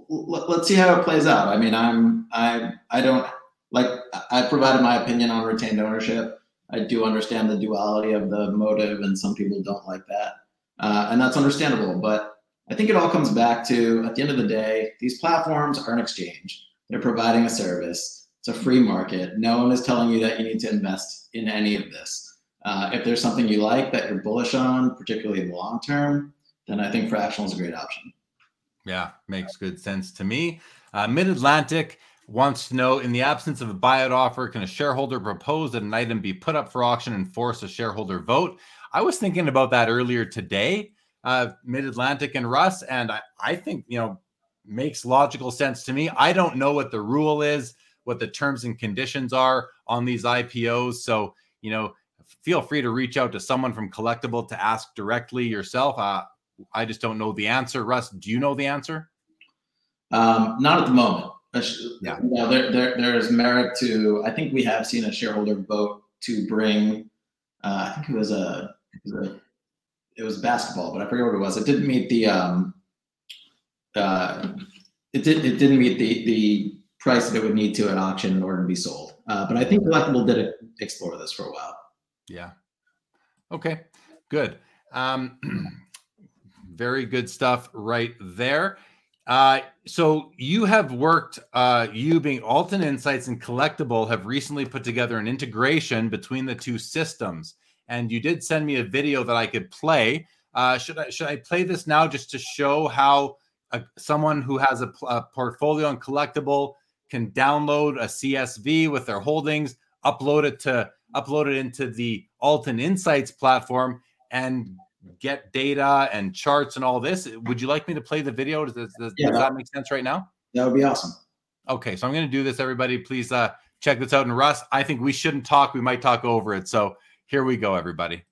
let, us see how it plays out. I mean, I'm I I don't like I provided my opinion on retained ownership. I do understand the duality of the motive, and some people don't like that uh, and that's understandable. But I think it all comes back to at the end of the day, these platforms are an exchange. They're providing a service. It's a free market. No one is telling you that you need to invest in any of this. Uh, if there's something you like that you're bullish on, particularly in the long term, then I think fractional is a great option. Yeah, makes good sense to me. Uh, Mid Atlantic wants to know in the absence of a buyout offer, can a shareholder propose that an item be put up for auction and force a shareholder vote? I was thinking about that earlier today, uh, Mid Atlantic and Russ, and I, I think you know makes logical sense to me. I don't know what the rule is, what the terms and conditions are on these IPOs, so you know feel free to reach out to someone from Collectable to ask directly yourself. Uh, I just don't know the answer. Russ, do you know the answer? Um, not at the moment. Yeah. No, there, there, there is merit to. I think we have seen a shareholder vote to bring. Uh, I think it was a it was, a, it was basketball, but I forget what it was. It didn't meet the um, uh, it did it didn't meet the the price that it would need to at auction in order to be sold. Uh, but I think Collectable did explore this for a while. Yeah. Okay. Good. Um, very good stuff right there. Uh, so you have worked, uh, you being Altan Insights and Collectable have recently put together an integration between the two systems and you did send me a video that I could play. Uh, should I should I play this now just to show how a, someone who has a, a portfolio and collectable can download a CSV with their holdings, upload it to upload it into the Altan Insights platform, and get data and charts and all this. Would you like me to play the video? Does, does, yeah, does that make sense right now? That would be awesome. Okay, so I'm going to do this. Everybody, please uh, check this out. And Russ, I think we shouldn't talk. We might talk over it. So here we go, everybody.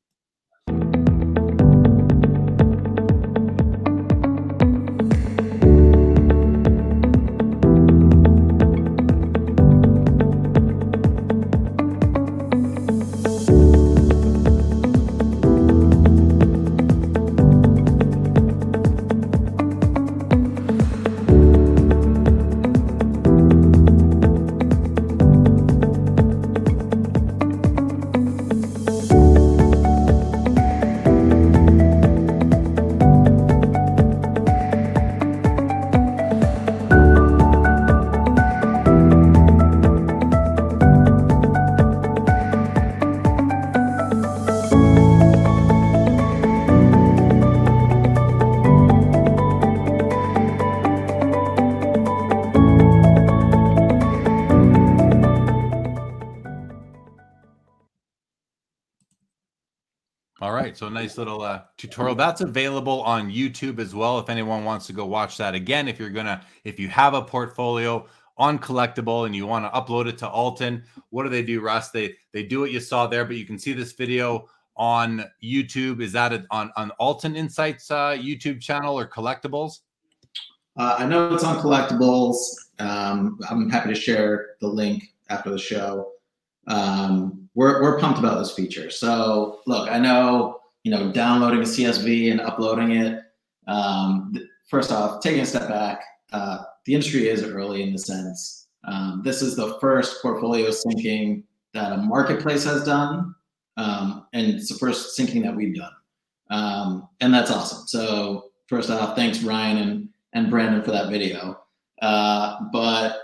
So nice little uh, tutorial. That's available on YouTube as well. If anyone wants to go watch that again, if you're gonna, if you have a portfolio on collectable and you want to upload it to Altan, what do they do, Russ? They they do what you saw there, but you can see this video on YouTube. Is that on on Altan Insights uh, YouTube channel or collectibles? Uh, I know it's on collectibles. Um, I'm happy to share the link after the show. Um, we're, we're pumped about this feature. So look, I know, you know, downloading a CSV and uploading it. Um, first off, taking a step back, uh, the industry is early in the sense. Um, this is the first portfolio syncing that a marketplace has done. Um, and it's the first syncing that we've done. Um, and that's awesome. So first off, thanks Ryan and, and Brandon for that video. Uh, but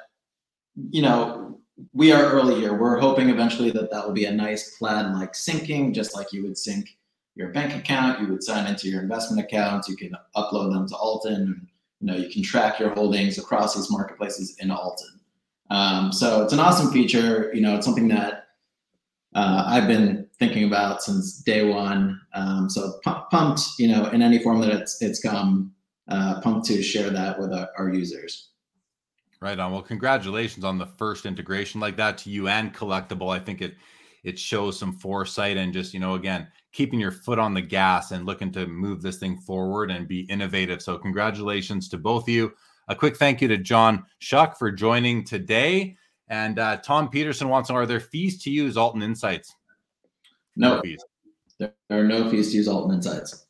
you know, we are early here. We're hoping eventually that that will be a nice plaid-like syncing, just like you would sync your bank account. You would sign into your investment accounts. You can upload them to Altan. And, you know, you can track your holdings across these marketplaces in Altan. Um, so it's an awesome feature. You know, it's something that uh, I've been thinking about since day one. Um, so pumped, you know, in any form that it's it's come, uh, pumped to share that with our, our users. Right on. Well, congratulations on the first integration like that to you and collectable. I think it it shows some foresight and just you know again keeping your foot on the gas and looking to move this thing forward and be innovative. So congratulations to both of you. A quick thank you to John Shuck for joining today. And uh, Tom Peterson wants to know: Are there fees to use Altan Insights? No, no fees. There are no fees to use Altan Insights.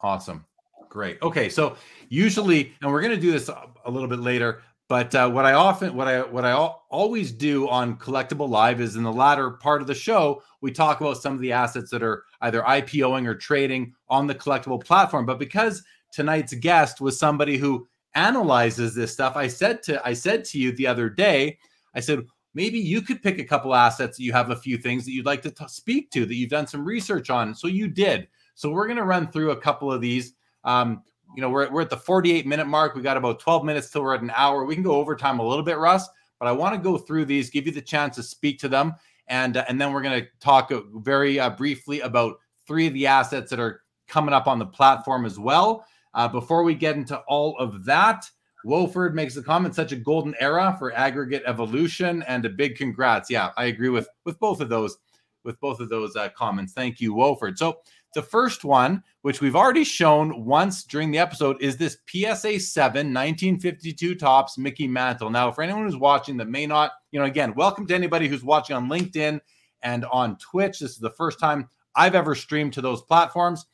Awesome. Great. Okay, so usually, and we're going to do this a little bit later, but uh, what I often, what I, what I always do on Collectable Live is in the latter part of the show, we talk about some of the assets that are either IPOing or trading on the collectable platform. But because tonight's guest was somebody who analyzes this stuff, I said to, I said to you the other day, I said maybe you could pick a couple assets that you have a few things that you'd like to t- speak to that you've done some research on. So you did. So we're going to run through a couple of these. Um, you know, we're, we're at the 48 minute mark. We got about 12 minutes till we're at an hour. We can go overtime a little bit, Russ, but I want to go through these, give you the chance to speak to them. And, uh, and then we're going to talk uh, very uh, briefly about three of the assets that are coming up on the platform as well. Uh, before we get into all of that, Wofford makes a comment, such a golden era for aggregate evolution and a big congrats. Yeah, I agree with, with both of those, with both of those uh, comments. Thank you, Wofford. So the first one, which we've already shown once during the episode, is this PSA 7 1952 Topps Mickey Mantle. Now, for anyone who's watching that may not, you know, again, welcome to anybody who's watching on LinkedIn and on Twitch. This is the first time I've ever streamed to those platforms.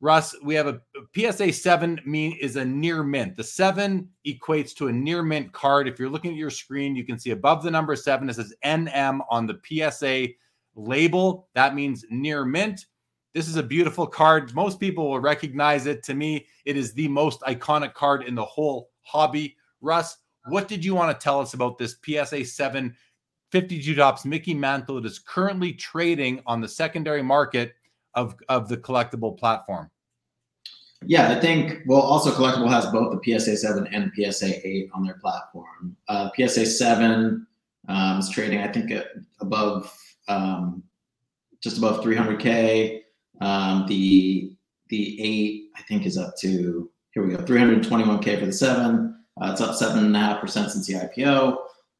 Russ, we have a PSA 7 mean is a near mint. The 7 equates to a near mint card. If you're looking at your screen, you can see above the number 7 it says NM on the PSA label. That means near mint. This is a beautiful card. Most people will recognize it. To me, it is the most iconic card in the whole hobby. Russ, what did you want to tell us about this PSA 7 52 Topps Mickey Mantle that is currently trading on the secondary market of, of the collectable platform? Yeah, I think, well, also Collectable has both the PSA 7 and PSA 8 on their platform. Uh, PSA 7 um, is trading, I think, above um, just above 300K. Um, the the eight I think is up to here we go 321k for the seven. Uh, it's up seven and a half percent since the IPO.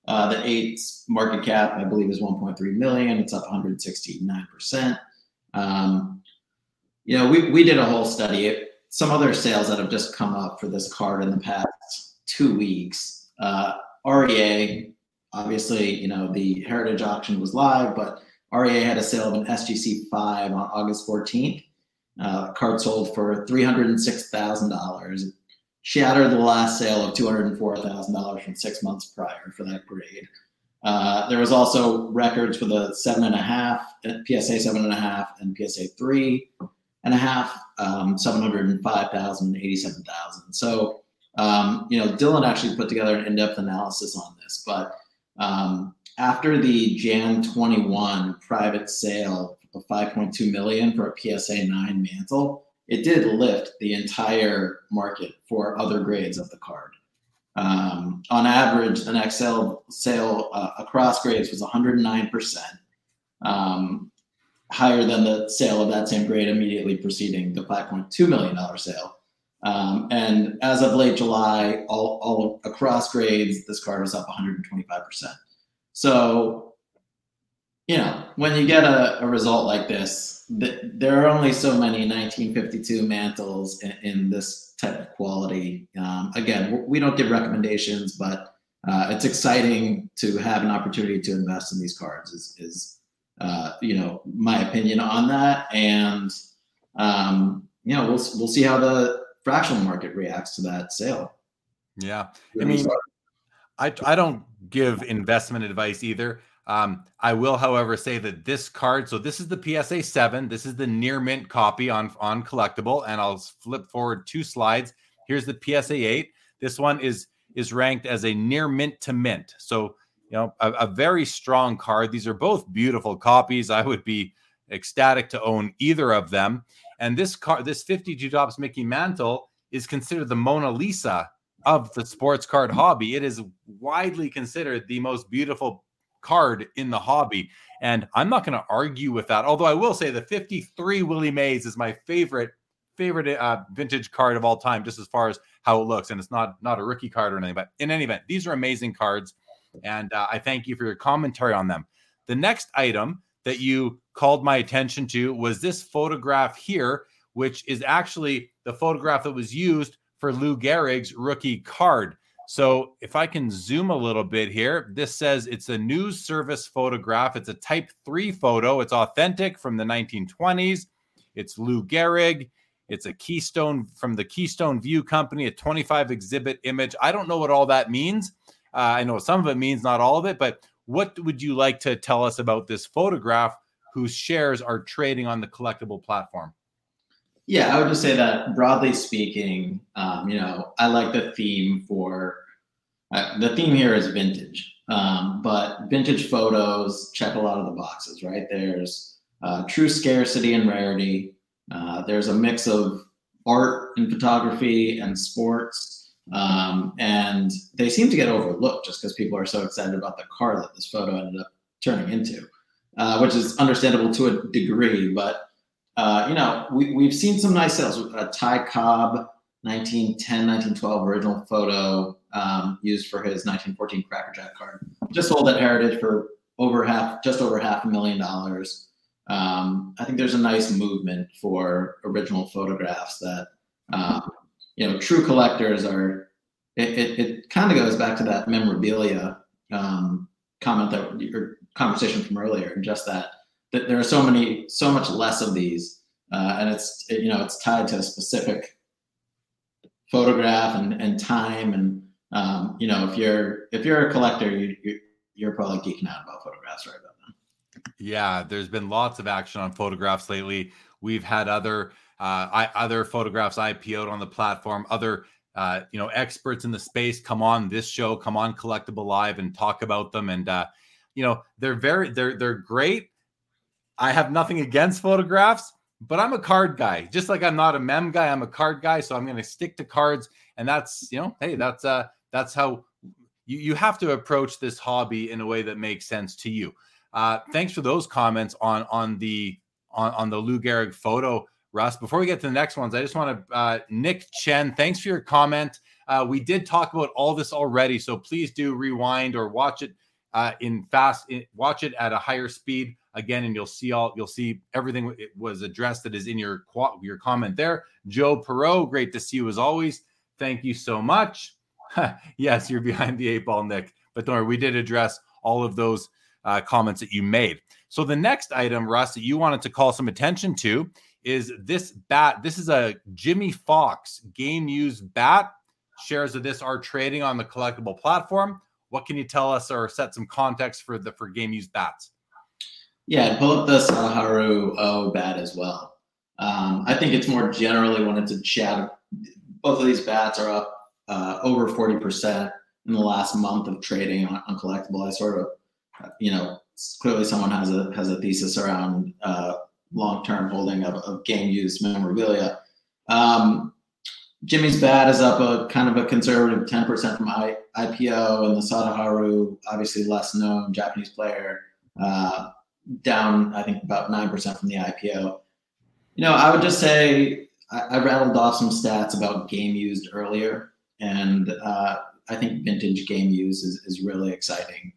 Uh, the eight's market cap I believe is 1.3 million. It's up 169 percent. Um, you know, we we did a whole study. Some other sales that have just come up for this card in the past two weeks. Uh, REA, obviously, you know, the heritage auction was live, but REA had a sale of an SGC 5 on August 14th. Uh, card sold for $306,000. Shattered the last sale of $204,000 from six months prior for that grade. Uh, there was also records for the seven and a half, PSA seven and a half, and PSA three and a half, um, 705,000, 87,000. So, um, you know, Dylan actually put together an in-depth analysis on this, but um, after the Jan 21 private sale of 5.2 million for a PSA 9 Mantle, it did lift the entire market for other grades of the card. Um, on average, the next sale, sale uh, across grades was 109%. Um, higher than the sale of that same grade immediately preceding the $5.2 million sale. Um, and as of late July, all, all across grades, this card was up 125%. So, you know, when you get a, a result like this, th- there are only so many 1952 Mantles in, in this type of quality. Um, again, we don't give recommendations, but uh, it's exciting to have an opportunity to invest in these cards. Is, is uh, you know my opinion on that, and um, you know we'll we'll see how the fractional market reacts to that sale. Yeah, I mean, I I don't give investment advice either. Um, I will, however, say that this card. So this is the PSA seven. This is the near mint copy on on collectable, and I'll flip forward two slides. Here's the PSA eight. This one is is ranked as a near mint to mint. So, you know, a, a very strong card. These are both beautiful copies. I would be ecstatic to own either of them. And this card, this 52 Topps Mickey Mantle is considered the Mona Lisa of the sports card hobby. It is widely considered the most beautiful card in the hobby. And I'm not going to argue with that. Although I will say the 53 Willie Mays is my favorite favorite uh, vintage card of all time, just as far as how it looks. And it's not not a rookie card or anything, but in any event, these are amazing cards, and uh, I thank you for your commentary on them. The next item that you called my attention to was this photograph here, which is actually the photograph that was used for Lou Gehrig's rookie card. So if I can zoom a little bit here, this says it's a news service photograph. It's a type 3 photo. It's authentic from the 1920s. It's Lou Gehrig. It's a Keystone from the Keystone View Company, a 25 exhibit image. I don't know what all that means. Uh, I know some of it means, not all of it, but what would you like to tell us about this photograph whose shares are trading on the collectable platform? Yeah, I would just say that broadly speaking, um, you know, I like the theme for uh, the theme here is vintage, um, but vintage photos check a lot of the boxes, right? There's uh, true scarcity and rarity. Uh, there's a mix of art and photography and sports. Um, and they seem to get overlooked just because people are so excited about the car that this photo ended up turning into, uh, which is understandable to a degree. But, uh, you know, we, we've seen some nice sales. A Ty Cobb 1910, 1912 original photo um, used for his 1914 Cracker Jack card. Just sold at Heritage for over half, just over half a million dollars um, I think there's a nice movement for original photographs that um, you know true collectors are. It, it, it kind of goes back to that memorabilia um, comment that your conversation from earlier, and just that that there are so many, so much less of these, uh, and it's it, you know it's tied to a specific photograph and, and time and um, you know if you're if you're a collector you, you you're probably geeking out about photographs right now yeah, there's been lots of action on photographs lately. We've had other uh, I, other photographs IPO'd on the platform. Other uh, you know experts in the space come on this show, come on Collectable Live, and talk about them. And uh, you know they're very they're they're great. I have nothing against photographs, but I'm a card guy. Just like I'm not a mem guy, I'm a card guy. So I'm going to stick to cards, and that's you know, hey, that's uh that's how you you have to approach this hobby in a way that makes sense to you. Uh, thanks for those comments on on the on, on the Lou Gehrig photo, Russ. Before we get to the next ones, I just want to uh, Nick Chen. Thanks for your comment. Uh, we did talk about all this already, so please do rewind or watch it uh, in fast. In, watch it at a higher speed again, and you'll see all you'll see everything it was addressed that is in your your comment there. Joe Perot, great to see you as always. Thank you so much. yes, you're behind the eight ball, Nick. But don't worry, we did address all of those uh, comments that you made. So the next item, Russ, that you wanted to call some attention to is this bat. This is a Jimmie Foxx game used bat. Shares of this are trading on the collectable platform. What can you tell us or set some context for the for game used bats? Yeah, pull up the Sadaharu O bat as well. Um, I think it's more generally wanted to chat. Both of these bats are up uh, over 40% in the last month of trading on, on collectable. I sort of you know, clearly someone has a has a thesis around uh, long term holding of, of game used memorabilia. Um, Jimmie's Bat is up a kind of a conservative 10% from I, IPO, and the Sadaharu, obviously less known Japanese player, uh, down, I think, about 9% from the IPO. You know, I would just say I, I rattled off some stats about game used earlier, and uh, I think vintage game use is, is really exciting.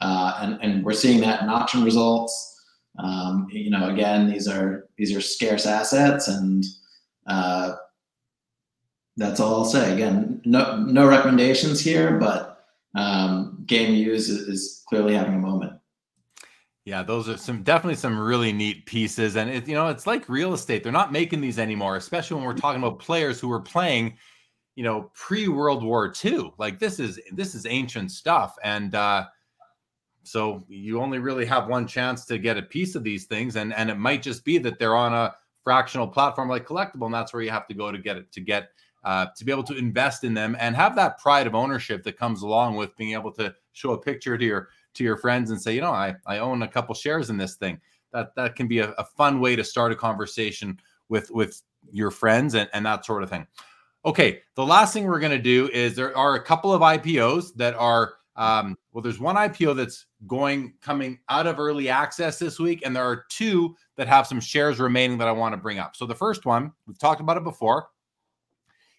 Uh, and, and we're seeing that in auction results. Um, you know, again, these are these are scarce assets, and uh, that's all I'll say. Again, no no recommendations here, but um, game use is, is clearly having a moment. Yeah, those are some definitely some really neat pieces, and it, you know it's like real estate. They're not making these anymore, especially when we're talking about players who were playing, you know, pre World War II. Like this is this is ancient stuff, and uh, so you only really have one chance to get a piece of these things, and and it might just be that they're on a fractional platform like collectable, and that's where you have to go to get it to get uh, to be able to invest in them and have that pride of ownership that comes along with being able to show a picture to your to your friends and say, you know, I, I own a couple shares in this thing. That that can be a, a fun way to start a conversation with with your friends and, and that sort of thing. Okay, the last thing we're going to do is there are a couple of IPOs that are um, well, there's one IPO that's going coming out of early access this week, and there are two that have some shares remaining that I want to bring up. So the first one, we've talked about it before,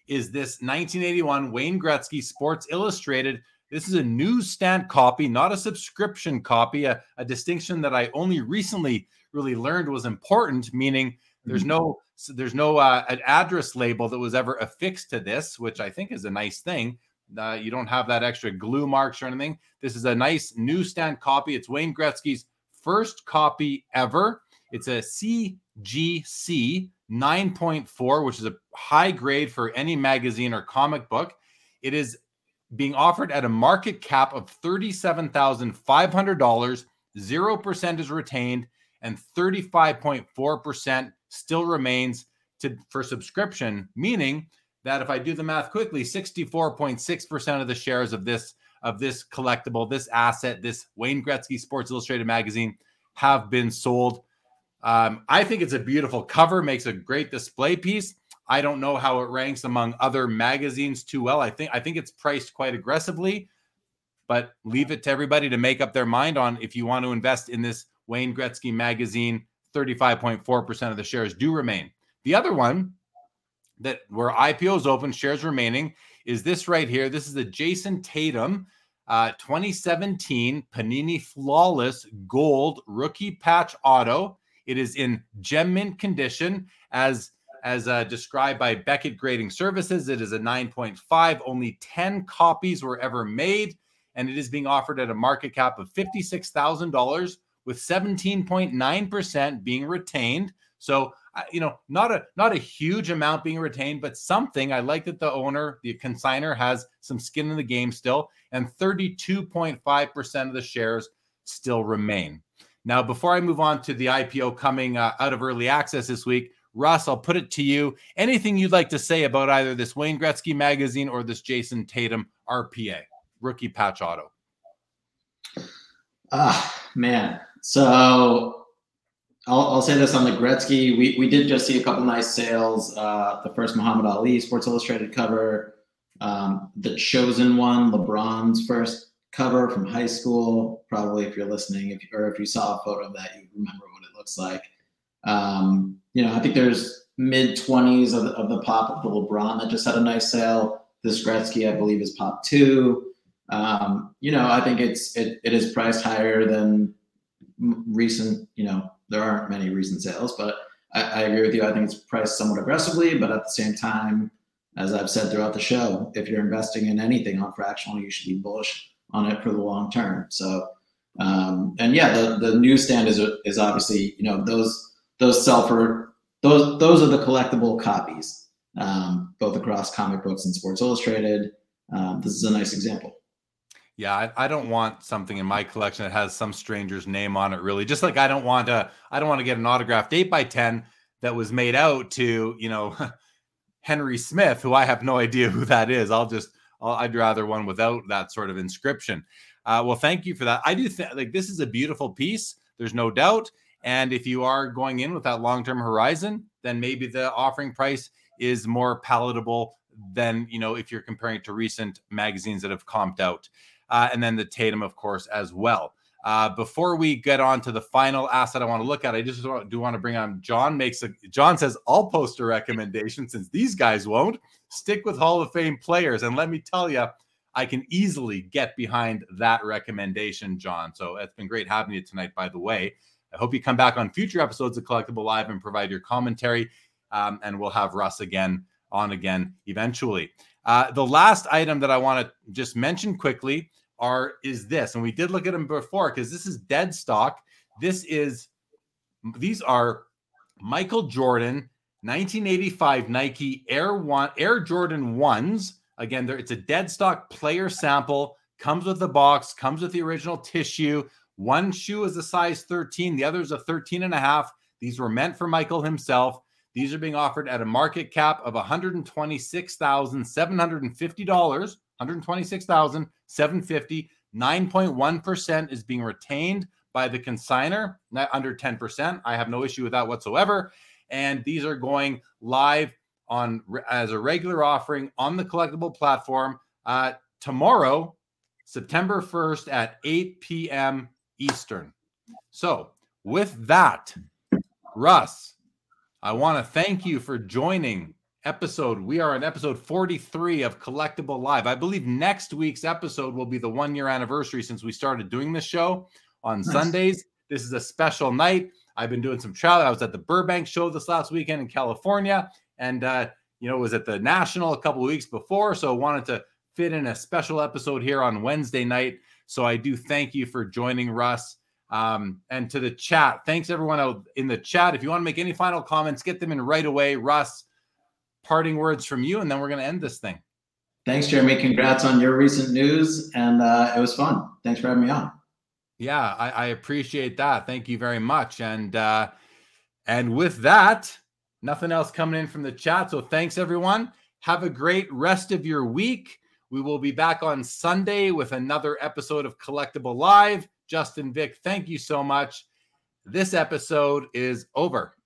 is this 1981 Wayne Gretzky Sports Illustrated this is a newsstand copy, not a subscription copy, a, a distinction that I only recently really learned was important, meaning there's mm-hmm. no there's no uh, an address label that was ever affixed to this, which I think is a nice thing. Uh, you don't have that extra glue marks or anything. This is a nice newsstand copy. It's Wayne Gretzky's first copy ever. It's a CGC 9.4, which is a high grade for any magazine or comic book. It is being offered at a market cap of $37,500. 0% is retained and 35.4% still remains to for subscription, meaning that if I do the math quickly, 64.6% of the shares of this of this collectible, this asset, this Wayne Gretzky Sports Illustrated magazine have been sold. Um, I think it's a beautiful cover, makes a great display piece. I don't know how it ranks among other magazines too well. I think I think it's priced quite aggressively, but leave it to everybody to make up their mind on if you want to invest in this Wayne Gretzky magazine. 35.4% of the shares do remain. The other one that where IPOs open, shares remaining, is this right here. This is the Jayson Tatum uh, 2017 Panini Flawless Gold Rookie Patch Auto. It is in gem mint condition as as uh, described by Beckett Grading Services. It is a 9.5. Only 10 copies were ever made, and it is being offered at a market cap of $56,000 with 17.9% being retained. So, uh, you know, not a not a huge amount being retained, but something. I like that the owner, the consigner, has some skin in the game still, and 32.5% of the shares still remain. Now, before I move on to the IPO coming uh, out of early access this week, Russ, I'll put it to you. Anything you'd like to say about either this Wayne Gretzky magazine or this Jayson Tatum RPA, rookie patch auto? Ah, man. So I'll, I'll, say this on the Gretzky. We, we did just see a couple nice sales. Uh, the first Muhammad Ali Sports Illustrated cover, um, the chosen one, LeBron's first cover from high school. Probably if you're listening, if or if you saw a photo of that, you remember what it looks like. Um, you know, I think there's mid 20s of, of the pop of the LeBron that just had a nice sale. This Gretzky, I believe, is pop two. Um, you know, I think it's it, it is priced higher than recent. You know, there aren't many recent sales, but I, I agree with you. I think it's priced somewhat aggressively, but at the same time, as I've said throughout the show, if you're investing in anything on fractional, you should be bullish on it for the long term. So, um, and yeah, the the newsstand is is obviously you know those those sell for those those are the collectible copies, um, both across comic books and Sports Illustrated. Um, this is a nice example. Yeah, I, I, don't want something in my collection that has some stranger's name on it. Really, just like I don't want to, I don't want to get an autographed eight by ten that was made out to you know Henry Smith, who I have no idea who that is. I'll just, i would rather one without that sort of inscription. Uh, well, thank you for that. I do think like this is a beautiful piece. There's no doubt. And if you are going in with that long term horizon, then maybe the offering price is more palatable than you know if you're comparing it to recent magazines that have comped out. Uh, and then the Tatum, of course, as well. Uh, before we get on to the final asset I want to look at, I just do want to bring on John. Makes a John says I'll post a recommendation since these guys won't stick with Hall of Fame players, and let me tell you, I can easily get behind that recommendation, John. So it's been great having you tonight. By the way, I hope you come back on future episodes of Collectable Live and provide your commentary, um, and we'll have Russ again on again eventually. Uh, the last item that I want to just mention quickly are is this, and we did look at them before because this is dead stock. This is these are Michael Jordan 1985 Nike Air One Air Jordan ones. Again, there it's a dead stock player sample. Comes with the box. Comes with the original tissue. One shoe is a size 13. The other is a 13 and a half. These were meant for Michael himself. These are being offered at a market cap of $126,750. $126,750. 9.1% is being retained by the consigner, not under 10%. I have no issue with that whatsoever. And these are going live on as a regular offering on the Collectable platform uh, tomorrow, September 1st at 8 p.m. Eastern. So, with that, Russ, I want to thank you for joining episode. We are on episode 43 of Collectable Live. I believe next week's episode will be the one year anniversary since we started doing this show on nice. Sundays. This is a special night. I've been doing some travel. I was at the Burbank show this last weekend in California, and uh, you know, was at the National a couple weeks before. So wanted to fit in a special episode here on Wednesday night. So I do thank you for joining Russ. Um, and to the chat, thanks everyone out in the chat. If you want to make any final comments, get them in right away. Russ, parting words from you, and then we're going to end this thing. Thanks, Jeremy. Congrats on your recent news, and uh, it was fun. Thanks for having me on. Yeah, I, I appreciate that. Thank you very much. And uh, and with that, nothing else coming in from the chat. So thanks everyone. Have a great rest of your week. We will be back on Sunday with another episode of Collectable Live. Justin Vick, thank you so much. This episode is over.